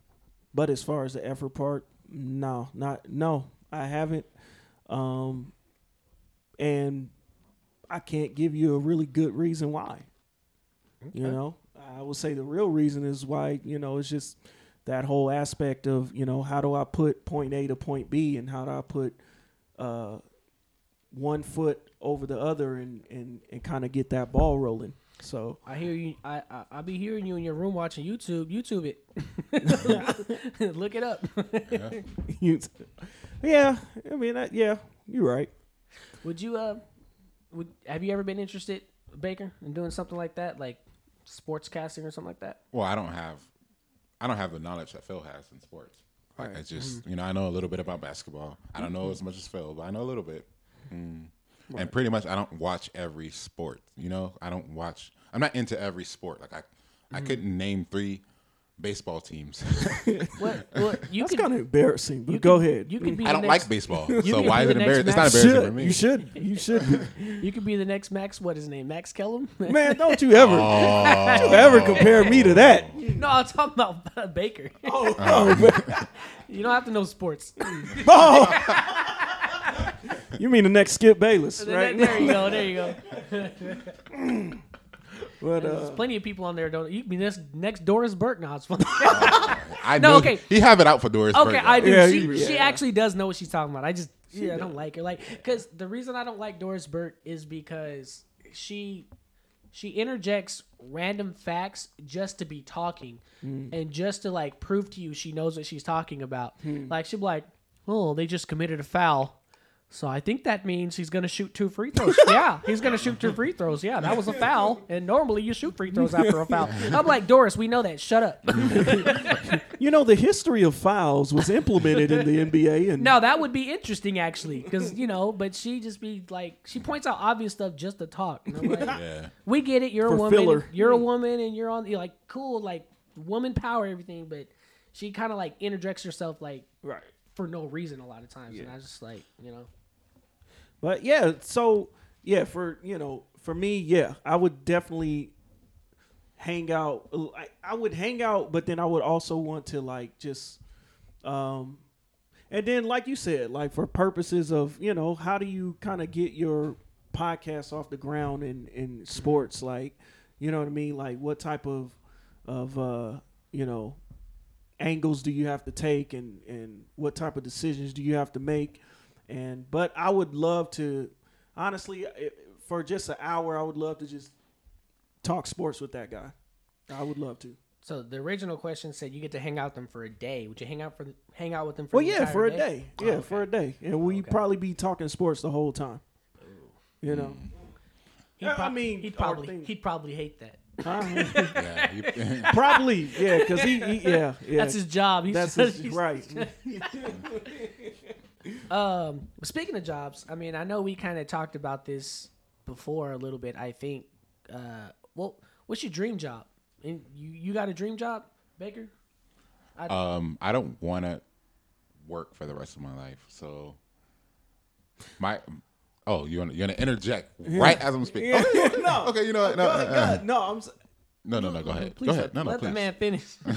but as far as the effort part, no, not no, I haven't. Um, and I can't give you a really good reason why. You know, I would say the real reason is why you know it's just that whole aspect of you know how do I put point A to point B and how do I put uh, one foot over the other and and and kind of get that ball rolling. So I hear you. I, I I'll be hearing you in your room watching YouTube. YouTube it. Look it up. you, yeah, I mean, that, yeah, you're right. Would you uh, would have you ever been interested, Baker, in doing something like that, like sports casting or something like that? Well, I don't have, I don't have the knowledge that Phil has in sports. Like I just, mm-hmm. you know, I know a little bit about basketball. I don't know mm-hmm. as much as Phil, but I know a little bit. Mm. And pretty much, I don't watch every sport. You know, I don't watch. I'm not into every sport. Like I, I mm-hmm. couldn't name three baseball teams. What? What? You That's kind of embarrassing, but you go could- ahead. You could be. I don't next, like baseball, so why is it embarrassing? It's not Max- embarrassing for me. you should you should You could be the next Max. What is his name? Max Kellerman. man? Don't you ever Oh. don't you ever oh. compare me to that? no, I'm talking about uh, Baker. Oh, oh, man. You don't have to know sports. Oh. you mean the next Skip Bayless, there, right? there you go. There you go. But There's uh, plenty of people on there. Don't you can be this next Doris Burke? No, it's fun. I No, know okay. He have it out for Doris. Okay, Burke, I though. do. Yeah, she, you- she actually does know what she's talking about. I just yeah, I don't like her. Like because the reason I don't like Doris Burke is because she she interjects random facts just to be talking and just to like prove to you she knows what she's talking about. Like she'll be like, "Oh, they just committed a foul." So I think that means he's gonna shoot two free throws. yeah, he's gonna shoot two free throws. Yeah, that was a foul, and normally you shoot free throws after a foul. I'm like Doris, we know that. Shut up. you know the history of fouls was implemented in the NBA, and Now that would be interesting, actually, because you know. But she just be like, she points out obvious stuff just to talk. Like, Yeah. we get it. You're a woman. filler. You're a woman, and you're on. You're like cool, like woman power, everything. But she kind of like interjects herself like right. For no reason a lot of times, and I just like you know. But yeah, so yeah, for you know, for me, yeah, I would definitely hang out. I, I would hang out, but then I would also want to like just, um, and then like you said, like for purposes of you know, how do you kind of get your podcast off the ground in in sports? Like, you know what I mean? Like, what type of of uh, you know angles do you have to take and and what type of decisions do you have to make and but i would love to honestly for just an hour i would love to just talk sports with that guy i would love to So the original question said you get to hang out with them for a day. Would you hang out for the, hang out with them for? well yeah for a day? day Oh, yeah okay. for a day and we Okay. probably be talking sports the whole time you know He'd I mean, he'd probably he'd probably hate that. Huh? Yeah, you- probably yeah because he, he yeah yeah That's his job. He's that's just- his, he's- right Um, speaking of jobs, I mean, I know we kind of talked about this before a little bit. I think. Uh, well, what's your dream job? And you you got a dream job, Baker? um, I don't want to work for the rest of my life. So, my oh, you want you want to interject right as I'm speaking? Okay, no okay, you know what? No, Go uh, ahead, go uh, ahead. no i'm s- no, no, no. Go ahead. Please Go let, ahead. No, no, let please. the man finish.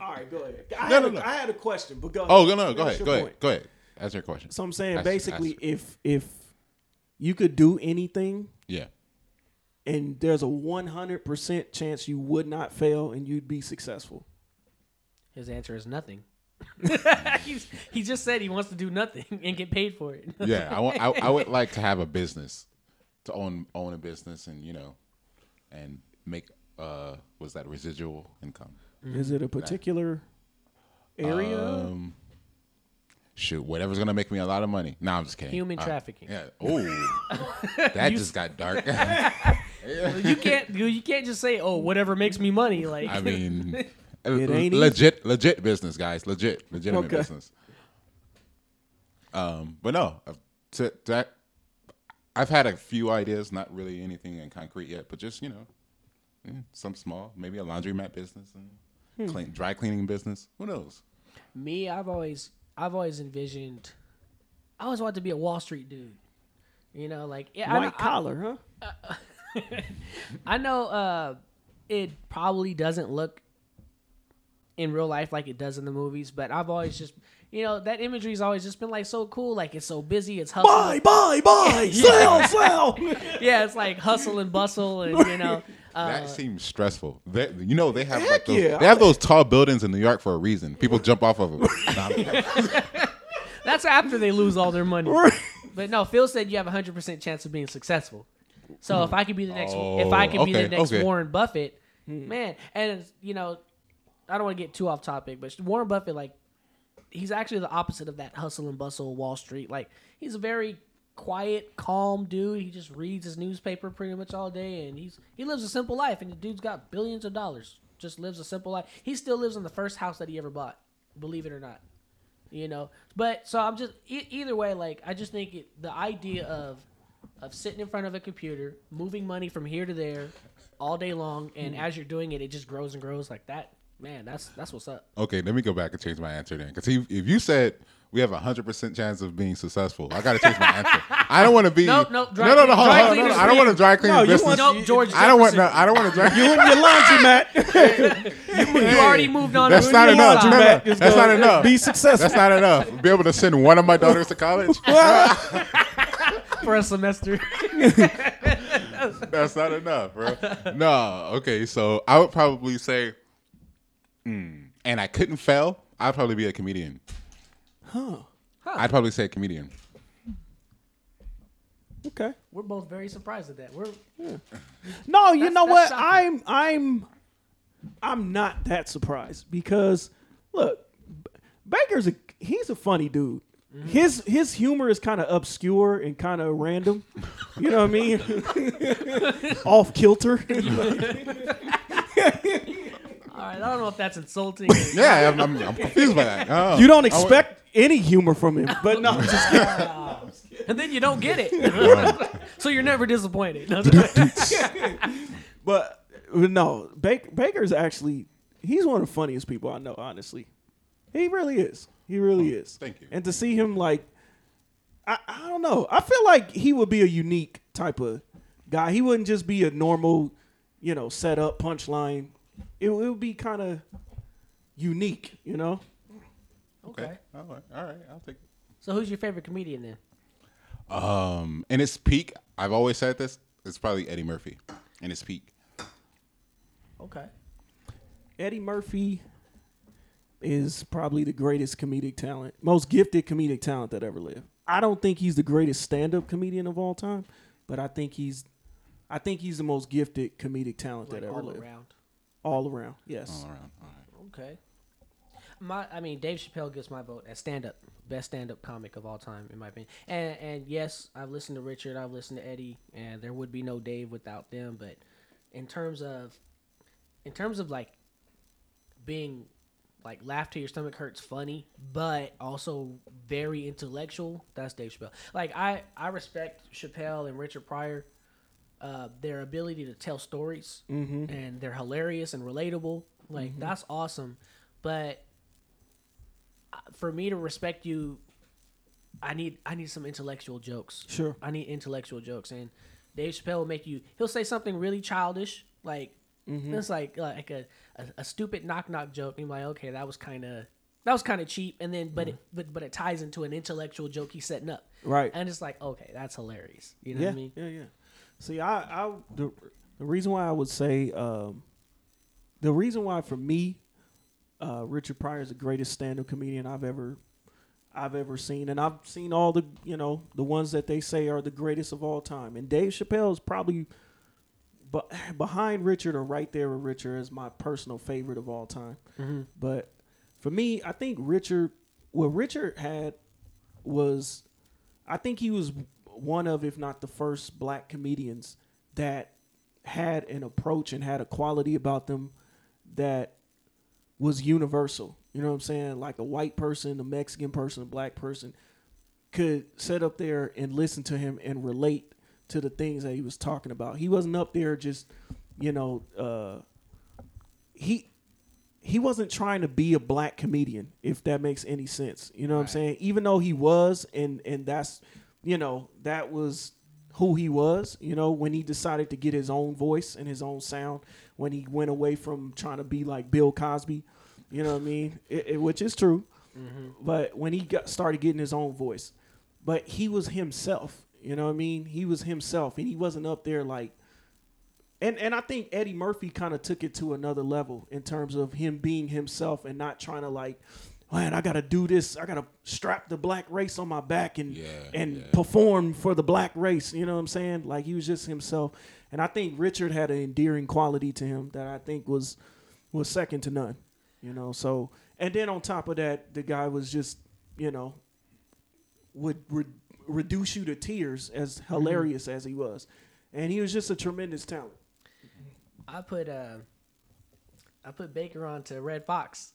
all right go ahead I, No, had no, a- no. I had a question but go ahead Oh, no, no. Go Finish ahead. your Go ahead. Go ahead. Ask your question. So I'm saying Ask- basically, ask- if if you could do anything yeah. and there's a 100% chance you would not fail and you'd be successful. His answer is nothing. He's, he just said he wants to do nothing and get paid for it. Yeah, I want. I, I would like to have a business, to own own a business, and you know, and make uh, was that residual income? Is it a particular area? Um, shoot, whatever's gonna make me a lot of money. No, I'm just kidding. Human Uh, trafficking. Yeah. Oh, that just got dark. you can't you, you can't just say oh whatever makes me money like I mean, It ain't legit, legit business, guys. Legit, legitimate Okay. business. Um, but no, uh, to that, I've had a few ideas, not really anything in concrete yet, but just you know, some small, maybe a laundromat business and clean, dry cleaning business. Who knows? Me, I've always I've always envisioned. I always wanted to be a Wall Street dude. You know, like yeah, I, White I- collar, huh? I know uh, it probably doesn't look in real life like it does in the movies, but I've always just, you know, that imagery imagery's always just been like so cool. Like it's so busy, it's hustle. Buy, buy, buy, sell, sell. Yeah, it's like hustle and bustle, and you know, uh, that seems stressful. They, you know, they have like those, yeah. they have those tall buildings in New York for a reason. People jump off of them. That's after they lose all their money. But no, Phil said you have a hundred percent chance of being successful. So if I could be the next, Oh, if I could be the next okay. Warren Buffett, man, and you know, I don't want to get too off topic, but Warren Buffett, like, he's actually the opposite of that hustle and bustle Wall Street. Like, he's a very quiet, calm dude. He just reads his newspaper pretty much all day, and he's he lives a simple life. And the dude's got billions of dollars. Just lives a simple life. He still lives in the first house that he ever bought. Believe it or not you know but so i'm just e- either way like i just think it, the idea of of sitting in front of a computer moving money from here to there all day long and as you're doing it it just grows and grows like that man that's that's what's up okay, let me go back and change my answer then. Because if you said we have a hundred percent chance of being successful, I got to change my answer. I don't want to be. Nope, nope, dry no, no, no, clean- hold dry hold on, cleaners no, no, I don't want to dry clean No, you business. want- nope george I don't want. No, I don't want to dry. Clean. You in your laundromat. you already moved on That's not enough. side No, no, that's gonna not enough. Be successful. That's not enough. Be able to send one of my daughters to college. for a semester That's not enough, bro. No, okay. So I would probably say, mm, and I couldn't fail. I'd probably be a comedian. Huh. I'd probably say a comedian. Okay. we're both very surprised at that we're No, you know what? shocking. I'm I'm I'm not that surprised because look, Baker's a he's a funny dude. Mm-hmm. His his humor is kind of obscure and kind of random. You know what I mean? Off kilter. all right i don't know if that's insulting or- Yeah, I'm, I'm, I'm confused by that. Oh. You don't expect any humor from him, but no, I'm just kidding. and then you don't get it so you're never disappointed But no, Baker, Baker's actually he's one of the funniest people I know. Honestly, he really is. He really oh, is. thank you. And to see him like, I, I don't know. I feel like he would be a unique type of guy. He wouldn't just be a normal, you know, set up punchline. It, it would be kind of unique, you know. okay All right, all right, I'll take it. so who's your favorite comedian then Um, in its peak, I've always said this. It's probably Eddie Murphy. In its peak, okay Eddie Murphy is probably the greatest comedic talent, most gifted comedic talent that ever lived. I don't think he's the greatest stand-up comedian of all time, but I think he's I think he's the most gifted comedic talent like that ever all lived. around All around. Yes. all around. All right. Okay. My, I mean, Dave Chappelle gets my vote as stand up, best stand up comic of all time, in my opinion. And and yes, I've listened to Richard, I've listened to Eddie, and there would be no Dave without them. But in terms of, in terms of like being like laugh to your stomach hurts funny, but also very intellectual, that's Dave Chappelle. Like I I respect Chappelle and Richard Pryor. Uh, their ability to tell stories and they're hilarious and relatable. Like that's awesome. But uh, for me to respect you, I need I need some intellectual jokes. Sure. I need intellectual jokes, and Dave Chappelle will make you. He'll say something really childish, like it's like like a, a, a stupid knock knock joke. And you're like, okay, that was kind of that was kind of cheap, and then but it but but it ties into an intellectual joke he's setting up, Right. and it's like, okay, that's hilarious. You know yeah, what I mean? yeah, yeah. See, I, I, the, the reason why I would say, um, the reason why for me, uh, Richard Pryor is the greatest stand-up comedian I've ever, I've ever seen, and I've seen all the, you know, the ones that they say are the greatest of all time, and Dave Chappelle is probably, but behind Richard or right there with Richard is my personal favorite of all time. But for me, I think Richard, what Richard had was I think he was one of, if not the first, black comedians that had an approach and had a quality about them that was universal. You know what I'm saying? Like a white person, a Mexican person, a black person could sit up there and listen to him and relate to the things that he was talking about. He wasn't up there just, you know, uh, he he wasn't trying to be a black comedian, if that makes any sense. You know what I'm saying? Even though he was, and and that's, you know, that was who he was. You know, when he decided to get his own voice and his own sound, when he went away from trying to be like Bill Cosby. You know what I mean? It, it- which is true. Mm-hmm. But when he got started getting his own voice, but he was himself. You know what I mean? He was himself, and he wasn't up there like. And and I think Eddie Murphy kind of took it to another level in terms of him being himself and not trying to like, man, I got to do this. I got to strap the black race on my back and Yeah, and yeah. perform for the black race. You know what I'm saying? Like he was just himself. And I think Richard had an endearing quality to him that I think was was second to none. You know, so and then on top of that, the guy was just, you know, would re- reduce you to tears as hilarious as he was. And he was just a tremendous talent. I put uh, I put Baker on to Redd Foxx.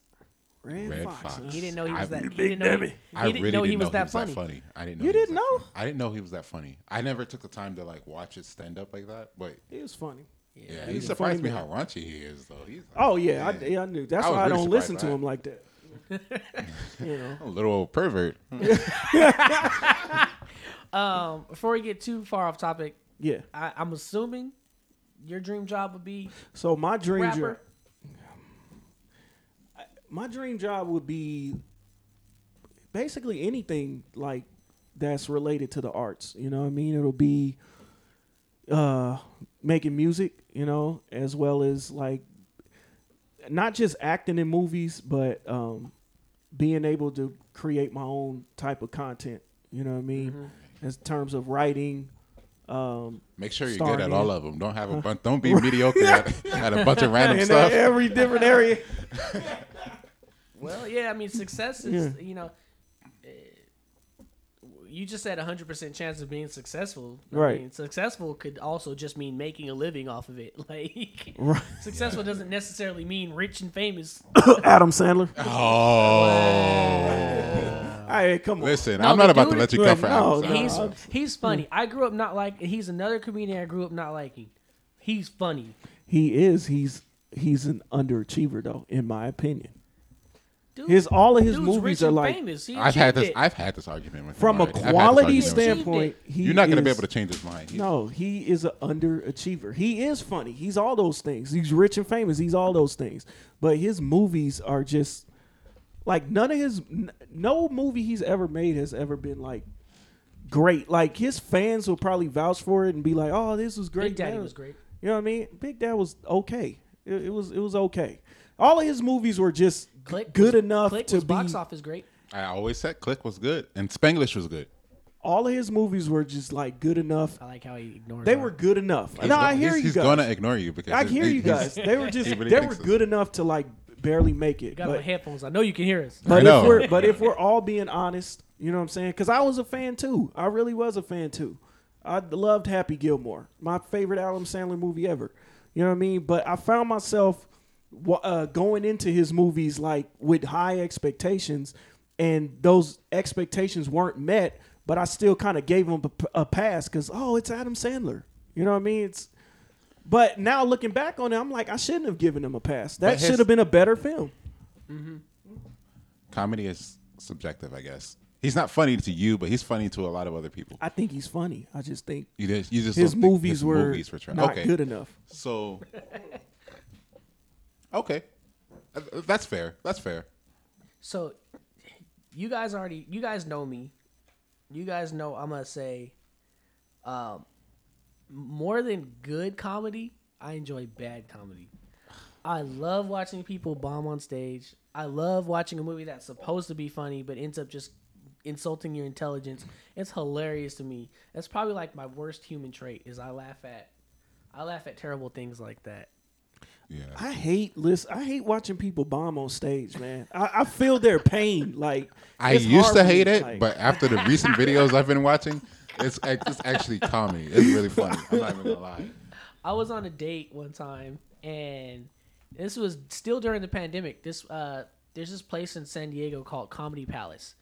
Red, Redd Foxx. Fox. He didn't know he I- was that. He didn't know. He, Debbie. he I didn't really know didn't he was that funny. funny. I didn't know You he was didn't that know? funny. I didn't know he was that funny. I never took the time to like watch it stand up like that. But He was funny. yeah, he's he a surprised me funny how raunchy he is though. He's like, Oh yeah, I, yeah, I knew. That's I was why I really don't listen to him like that. you know. a little pervert. Um, before we get too far off topic, Yeah. I, I'm assuming your dream job would be So my dream job, rapper. My dream job would be basically anything like that's related to the arts. You know what I mean? It'll be uh making music, you know, as well as like not just acting in movies, but um being able to create my own type of content. You know what I mean? In terms of writing, um, Make sure you're good at in- all of them. Don't have a bunch. Don't be mediocre at, at a bunch of random in stuff. every different area. Well, yeah, I mean, success is you know, eh, you just said 100 percent chance of being successful. I Right. mean, successful could also just mean making a living off of it. Like, Right. successful doesn't necessarily mean rich and famous. Adam Sandler. Oh, Hey, come on. listen, No, I'm not about to let you Look, come for no, Adam no. Sandler. He's I'm- he's funny. I grew up not like. He's another comedian I grew up not liking. He's funny. He is. He's he's an underachiever though, in my opinion. Dude, His all of his dude's movies are like famous. He I've had this. it. I've had this argument with him from a already. I've had this quality argument with him. standpoint. He You're not going to be is- able to change his mind. He's- No, he is an underachiever. He is funny. He's all those things. He's rich and famous. He's all those things. But his movies are just like none of his n- no movie he's ever made has ever been like great. Like his fans will probably vouch for it and be like, "Oh, this was great." Big Daddy man." was great. You know what I mean? Big Dad was okay. It, it was it was okay. All of his movies were just Click good was- enough Click to was be. box office is great. I always said Click was good and Spanglish was good. All of his movies were just like good enough. I like how he ignores. Them. They all. were good enough. He's no, go- I hear he's, you He's guys. gonna ignore you because I he- hear you guys. They were just really they were this. good enough to like barely make it. Got my headphones. I know you can hear us. but know. if we're but if we're all being honest, you know what I'm saying? Because I was a fan too. I really was a fan too. I loved Happy Gilmore, my favorite Adam Sandler movie ever. You know what I mean? But I found myself wa- uh, going into his movies like with high expectations, and those expectations weren't met. But I still kind of gave him a, a pass because oh, it's Adam Sandler. You know what I mean? It's but now looking back on it, I'm like, I shouldn't have given him a pass. That his- should have been a better film. Comedy is subjective, I guess. He's not funny to you, but he's funny to a lot of other people. I think he's funny. I just think You just, you just his movies his were movies were not okay. good enough. So, okay, Uh, that's fair. That's fair. So, you guys already, you guys know me. You guys know I'm gonna say, um, more than good comedy, I enjoy bad comedy. I love watching people bomb on stage. I love watching a movie that's supposed to be funny but ends up just insulting your intelligence. It's hilarious to me. That's probably like my worst human trait is I laugh at, I laugh at terrible things like that. Yeah. I hate listen. I hate watching people bomb on stage, man. I, I feel their pain. Like I used to for me, hate it, like- but after the recent videos I've been watching, it's it's actually comedy. It's really funny. I'm not even gonna lie. I was on a date one time, and this was still during the pandemic. This uh, there's this place in San Diego called Comedy Palace,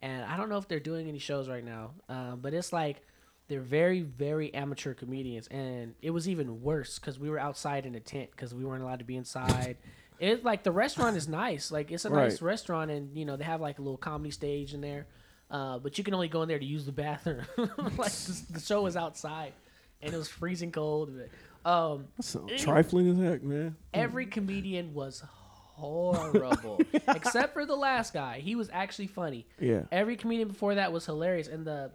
and I don't know if they're doing any shows right now, um, but it's like they're very very amateur comedians, and it was even worse because we were outside in a tent because we weren't allowed to be inside. It's like the restaurant is nice, like it's a nice restaurant, and you know they have like a little comedy stage in there, uh, but you can only go in there to use the bathroom. like the, the show was outside, and it was freezing cold. But, um, sounds trifling as heck, man. every comedian was horrible except for the last guy. He was actually funny. Yeah. Every comedian before that was hilarious, and the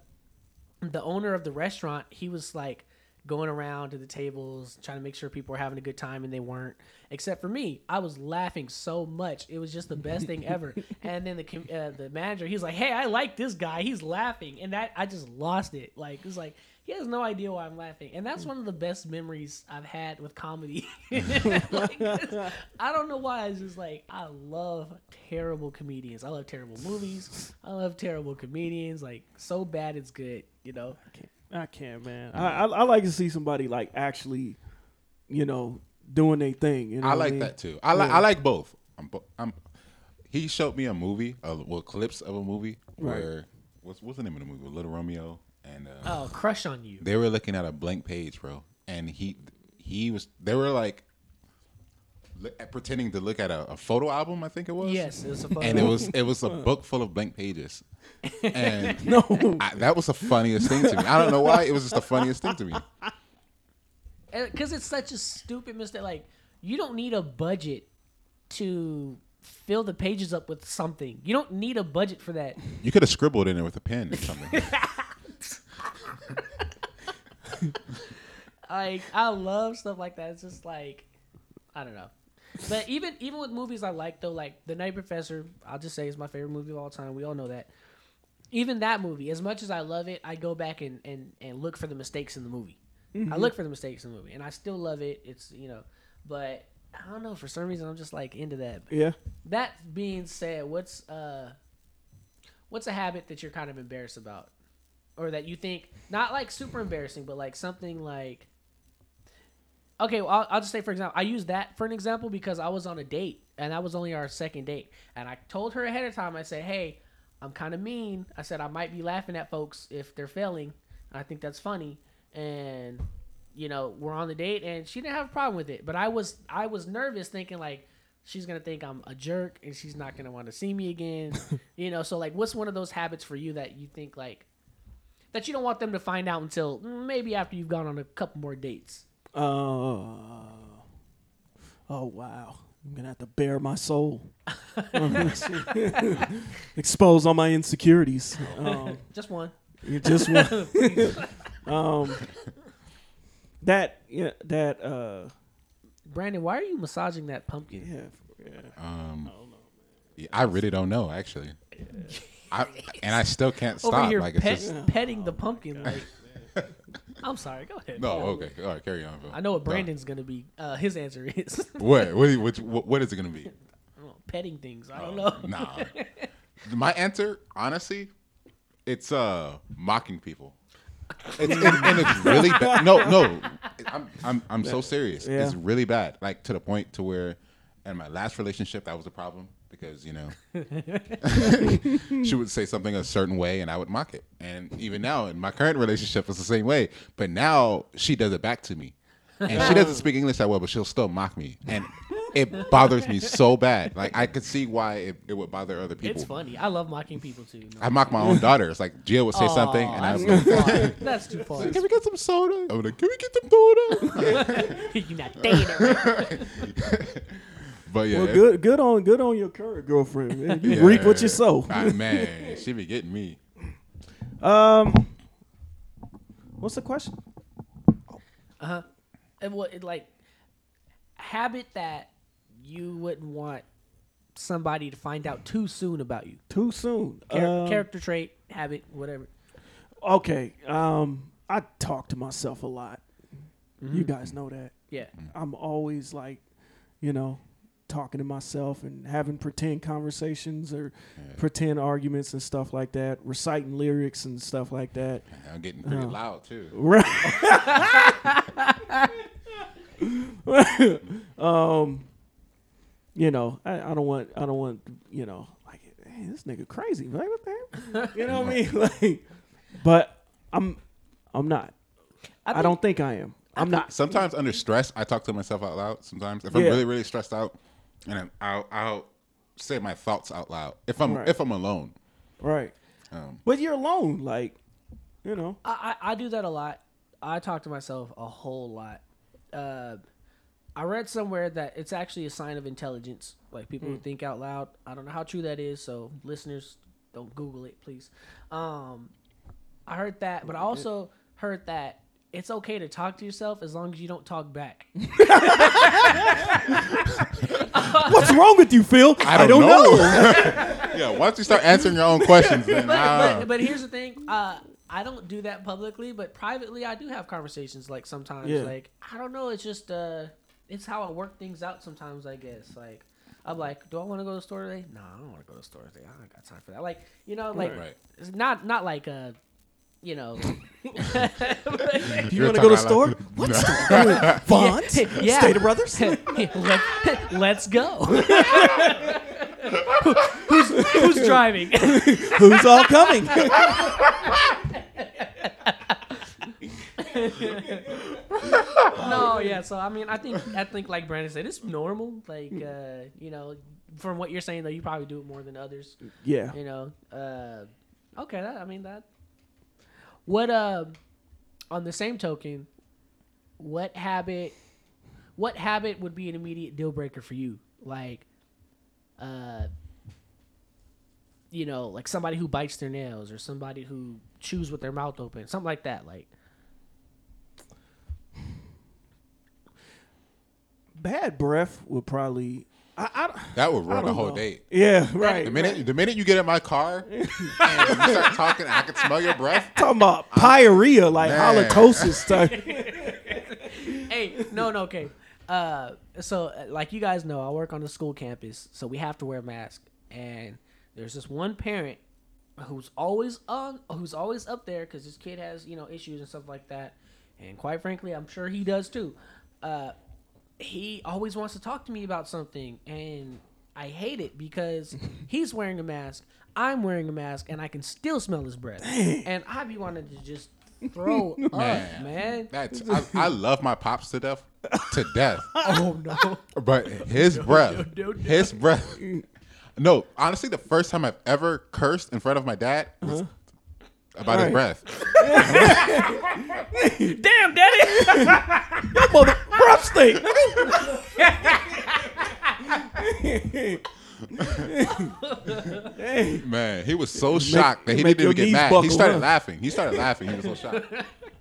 the owner of the restaurant, he was like going around to the tables trying to make sure people were having a good time, and they weren't. Except for me, I was laughing so much. It was just the best thing ever. And then the uh, the manager, he's like, "Hey, I like this guy. He's laughing," and that I just lost it. Like it was like. He has no idea why I'm laughing, and that's one of the best memories I've had with comedy. Like, I don't know why. It's just like I love terrible comedians. I love terrible movies. I love terrible comedians. Like so bad it's good. You know. I can't, I can't man. I, I I like to see somebody like actually, you know, doing their thing. You know I what like mean? that too. I like Yeah. I like both. I'm, I'm he showed me a movie, uh, well, clips of a movie Right. where what's what's the name of the movie? Little Romeo and uh, Oh, crush on you. they were looking at a blank page, bro, and he he was they were like pretending to look at a, a photo album, I think it was. Yes, it was a photo. and it was it was a book full of blank pages, and No. I, that was the funniest thing to me. I don't know why it was just the funniest thing to me. because it's such a stupid mistake. Like you don't need a budget to fill the pages up with something. You don't need a budget for that. You could have scribbled in there with a pen or something. like I love stuff like that. It's just like I don't know. But even even with movies I like though, like The Nutty Professor, I'll just say is my favorite movie of all time. We all know that. Even that movie, as much as I love it, I go back and, and, and look for the mistakes in the movie. I look for the mistakes in the movie, and I still love it. It's you know, but I don't know for some reason I'm just like into that. Yeah. That being said, what's uh, what's a habit that you're kind of embarrassed about, or that you think not like super embarrassing, but like something like. Okay, well, I'll, I'll just say for example, I use that for an example because I was on a date and that was only our second date, and I told her ahead of time. I said, "Hey, I'm kind of mean." I said I might be laughing at folks if they're failing. I think that's funny, and you know we're on the date, and she didn't have a problem with it. But I was I was nervous, thinking like she's gonna think I'm a jerk and she's not gonna want to see me again. you know, so like, what's one of those habits for you that you think like that you don't want them to find out until maybe after you've gone on a couple more dates? Uh, oh wow. I'm gonna have to bare my soul. Expose all my insecurities. Um, Just one. you just one. um, that yeah that uh Brandon, why are you massaging that pumpkin? yeah yeah. Um, yeah, I really don't know actually. I and I still can't Over stop. here Like it's pet, just petting the pumpkin. Like, I'm sorry. Go ahead. no. Okay, all right, carry on. Phil. I know what No. Brandon's gonna be. Uh, his answer is What? What? Which, what? What is it gonna be? I don't know, petting things. I Oh. don't know. Nah. My answer, honestly, it's uh mocking people. It's, and, and it's really bad. No, no. I'm I'm I'm so serious. Yeah. It's really bad. Like to the point to where, in my last relationship, that was a problem because you know she would say something a certain way and I would mock it. And even now in my current relationship, it's the same way. But now she does it back to me, and she doesn't speak English that well, but she'll still mock me, and it bothers me so bad. Like I could see why it, it would bother other people. It's funny. I love mocking people too. No. I mock my own daughter. It's like Jill would say something, and I that's was too like. That's too far. "Can we get some soda?" I'm like, "Can we get some soda?" You're not dating her. But yeah, Well, good good on good on your current girlfriend. Man. You yeah. reap what you sow. Ah, man, she be getting me. Um, what's the question? Uh huh. And what it like habit that you wouldn't want somebody to find out too soon about you. Too soon. Char- Um, character trait, habit, whatever. Okay. Um, I talk to myself a lot. You guys know that. Yeah. I'm always like, you know, talking to myself and having pretend conversations or pretend arguments and stuff like that, reciting lyrics and stuff like that. I'm getting pretty loud too. Right. um, you know, I, I don't want, I don't want, you know, like, hey, this nigga crazy. Like, what the? You know what I mean? Like, but I'm, I'm not. I, think- don't think I am. I'm not. Sometimes under stress, I talk to myself out loud. Sometimes if I'm really really stressed out, and I'm, I'll I'll say my thoughts out loud. If I'm Right. if I'm alone, Right. Um, but you're alone, like, you know. I, I I do that a lot. I talk to myself a whole lot. Uh, I read somewhere that it's actually a sign of intelligence. Like people who think out loud. I don't know how true that is. So listeners, don't Google it, please. Um, I heard that, but I also heard that it's okay to talk to yourself as long as you don't talk back. What's wrong with you, Phil? I don't, know. yeah, once you start answering your own questions, then but, ah. but, but here's the thing. Uh, I don't do that publicly, but privately, I do have conversations. Like sometimes, Yeah. like I don't know. It's just uh, it's how I work things out. Sometimes, I guess. Like I'm like, do I want to go to the store today? No, I don't want to go to the store today. I don't got time for that. Like you know, like Right. it's not not like uh, you know. You You're want to go to the store? out What store? Vons? Yeah. Stater Brothers? Let, let's go. who's, who's driving? Who's all coming? no, yeah. So I mean, I think I think like Brandon said, it's normal. Like uh, you know, from what you're saying though, you probably do it more than others. yeah. You know, uh, okay. That, I mean that. What uh, on the same token, what habit, what habit would be an immediate deal breaker for you? Like, uh, you know, like somebody who bites their nails or somebody who chews with their mouth open, something like that. Like, Bad breath would probably. I, I, that would I ruin a whole know. date. Yeah, right. The minute the minute you get in my car and you start talking, I can smell your breath. Talking about pyorrhea, like Man. halitosis type. hey, no, no, okay. Uh, so uh, like you guys know, I work on the school campus, so we have to wear masks. And there's this one parent who's always on, who's always up there because his kid has you know issues and stuff like that. And quite frankly, I'm sure he does too. Uh, he always wants to talk to me about something, and I hate it because he's wearing a mask, I'm wearing a mask, and I can still smell his breath. And I be wanting to just throw up, Man. man. That's I, I love my pops to death, to death. Oh no. But his breath, no, no. his breath. No, honestly, the first time I've ever cursed in front of my dad was uh-huh. About his breath. Damn, daddy. Mother breath stink. hey, Man, he was so shocked that he make didn't even get knees mad. buckle, he started huh? laughing. He started laughing. He was so shocked.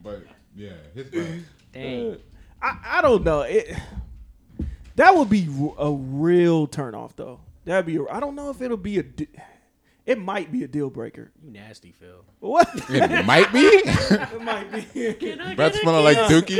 But yeah, his breath. Dang. I, I don't know. It that would be a real turnoff, though. That'd be. A, I don't know if it'll be a. di- It might be a deal breaker. You nasty, Phil. What? It might be. it might be. breath smelling like Dookie.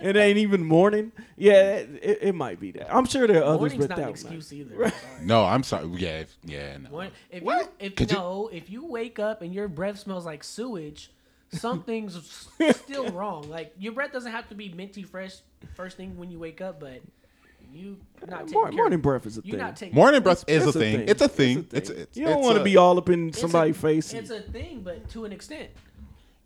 it ain't even morning. Yeah, it, it, it might be that. I'm sure there are others, Morning's but not that an one excuse either. I'm. No, I'm sorry. Yeah, if- yeah. No. Morning- If What? you if Could you- no, if you wake up and your breath smells like sewage, something's still wrong. Like your breath doesn't have to be minty fresh first thing when you wake up, but you not taking Mor- care morning of, breath is a You're thing. not taking Morning breath is a It's a thing. thing. It's a It's a thing. thing. It's it's. You don't it's want to a- be all up in It's a- somebody's face. It's a thing, but to an extent.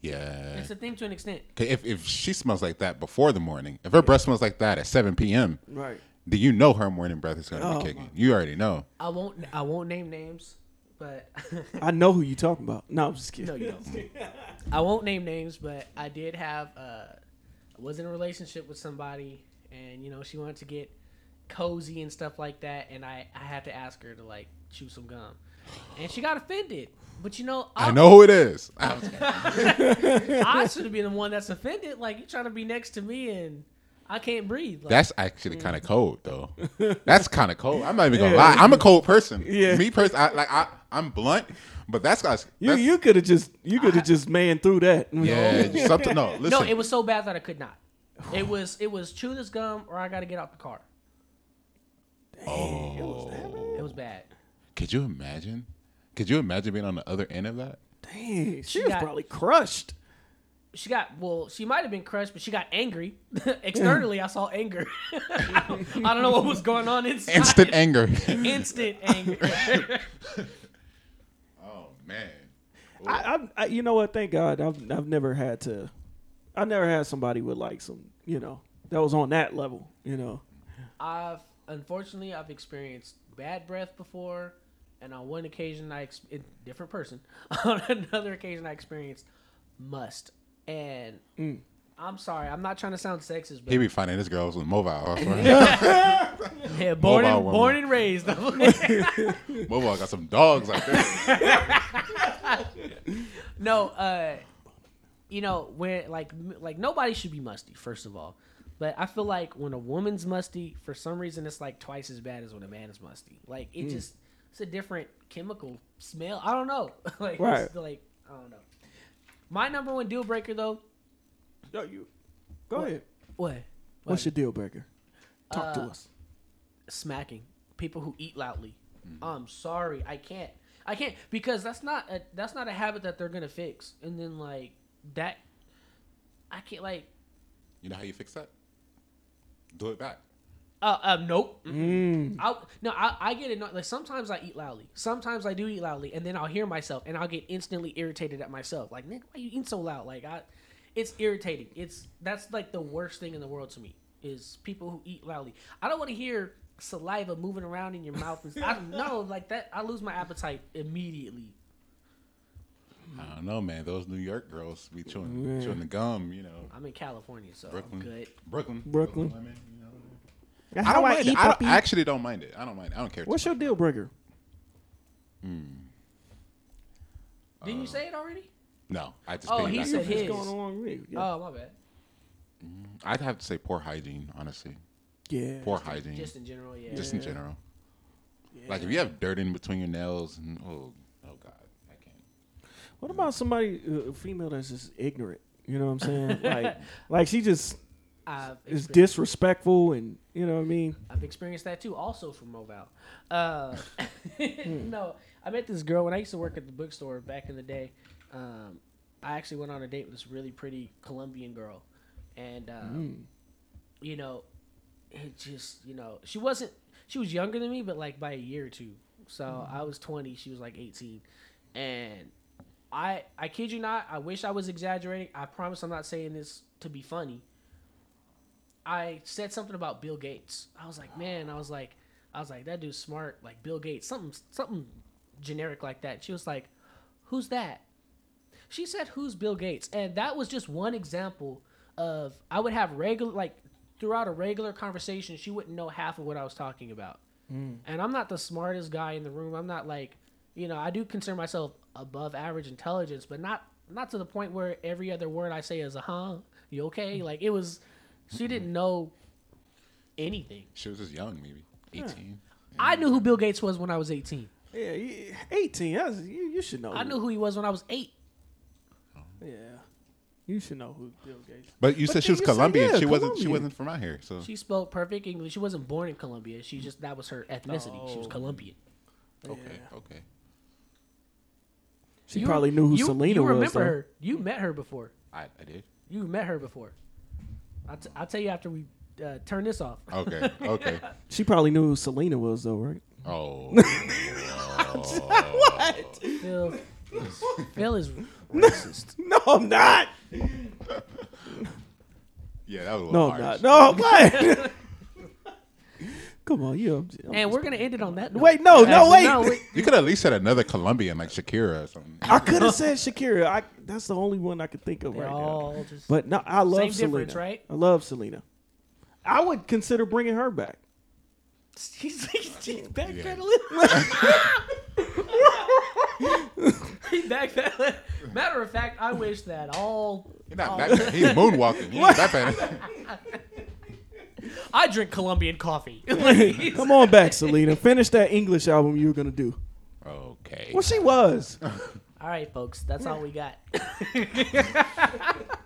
Yeah. It's a thing to an extent. 'Kay, If if she smells like that before the morning, if her breath smells like that at 7 p.m., right. do you know her morning breath is going to Oh, be kicking? You already know. I won't I won't name names, but I know who you talking about. No, I'm just kidding. No, you don't. I won't name names, but I did have. Uh, I was in a relationship with somebody, and you know she wanted to get cozy and stuff like that, and I I had to ask her to like chew some gum, and she got offended. But you know, I know who it is. I should have been the one that's offended. Like you trying to be next to me, and I can't breathe. Like, That's actually kind of mm. cold, though. That's kind of cold. I'm not even gonna lie. I'm a cold person. Yeah. Me person, I, like I, I'm blunt, but that's guys. You you could have just you could have just man through that. yeah, something. No, listen. no, it was so bad that I could not. It was it was chew this gum or I got to get out the car. Oh. It was bad. Could you imagine? Could you imagine being on the other end of that? Dang, she, She was got- probably crushed. she got well she might have been crushed but she got angry externally i saw anger i don't know what was going on inside Instant anger. instant anger oh man. I, I, I, you know what? Thank God, I've, I've never had to. I never had somebody with like some, you know, that was on that level. You know, I've unfortunately I've experienced bad breath before, and on one occasion I ex- a different person. on another occasion I experienced must, and Mm. I'm sorry, I'm not trying to sound sexist, but He be finding his girls with mobile. I swear. yeah, born Mobile and, woman. born and raised. mobile got some dogs out there. no, uh, you know when like like nobody should be musty first of all, but I feel like when a woman's musty, for some reason it's like twice as bad as when a man is musty. Like it just it's a different chemical smell. I don't know. like Right. it's like I don't know. My number one deal breaker though. Yo, you go What? ahead. What? What's your deal breaker? Talk to Uh, us. smacking people who eat loudly. I'm sorry, I can't. I can't because that's not a that's not a habit that they're gonna fix. And then like that, I can't like. You know how you fix that? Do it back. Uh, um, nope. Mm. I no, I, I get annoyed. Like sometimes I eat loudly. Sometimes I do eat loudly, and then I'll hear myself, and I'll get instantly irritated at myself. Like, nigga, why you eating so loud? Like, I, it's irritating. It's that's like the worst thing in the world to me is people who eat loudly. I don't want to hear saliva moving around in your mouth. And, I don't know, like that. I lose my appetite immediately. I don't know, man. Those New York girls be chewing, Yeah. chewing the gum. You know, I'm in California, so Brooklyn, I'm good. Brooklyn, Brooklyn. women, you know. How I don't I mind eat. I, don't. I actually don't mind it. I don't mind. It. I don't care. What's your deal breaker? Hmm. Didn't you say it already? No, I just. Oh, piggyback he said of What's his. going on with me? Yeah. Oh, my bad. I'd have to say poor hygiene, honestly. yeah. Poor hygiene, Just in general, yeah. just in general. Like if you have dirt in between your nails, and oh, oh god, I can't. What about somebody, uh, a female that's just ignorant? You know what I'm saying? like, like she just I've is disrespectful, and you know what I mean. I've experienced that too, also from Moval. Uh, Hmm. no, I met this girl when I used to work at the bookstore back in the day. Um, I actually went on a date with this really pretty Colombian girl, and um, Hmm. you know, it just you know she wasn't she was younger than me, but like by a year or two. So I was twenty, she was like eighteen, and I I kid you not, I wish I was exaggerating. I promise I'm not saying this to be funny. I said something about Bill Gates. I was like, man, I was like, I was like, that dude's smart, like Bill Gates, something, something generic like that. She was like, who's that? She said, who's Bill Gates? And that was just one example of I would have regular, like throughout a regular conversation, she wouldn't know half of what I was talking about. Mm. And I'm not the smartest guy in the room. I'm not like, you know, I do consider myself above average intelligence, but not not to the point where every other word I say is a huh, you okay? Mm-hmm. Like it was, she didn't mm-hmm. know anything. She was just young, maybe eighteen. I knew who Bill Gates was when I was 18. Yeah, you- eighteen. That's, you, you should know. I who- knew who he was when I was eight. Yeah, you should know who Bill Gates. But you But said she then was you said, Colombian. yeah, she wasn't. She Colombian. wasn't from out here. So She spoke perfect English. She wasn't born in Colombia. She just that was her ethnicity. She was Oh. Colombian. okay, Yeah. okay. She You- probably knew who you, Selena you was. remember though. her? You met her before. I, I did. You met her before. I'll, t- I'll tell you after we uh, turn this off. Okay, okay. She probably knew who Selena was, though, right? Oh, what? Phil, Phil is racist. No, I'm not. yeah, that was a little No, I'm harsh. not. No, what? Come on, you. I'm, I'm And we're gonna end it on that. Note. Wait, no, no, Actually, wait. You could at least said another Colombian like Shakira or something. I could have said Shakira. I, that's the only one I could think of They're right now. just. But no, I love Same Selena. difference, right? I love Selena. I would consider bringing her back. He's, he's backpedaling. He's backpedaling. Matter of fact, I wish that all. He's not all- back. He's moonwalking. He's not backpedaling. I drink Colombian coffee. Come on back, Selena. Finish that English album you were gonna do. Okay. Well, she was. all right, folks, that's all we got.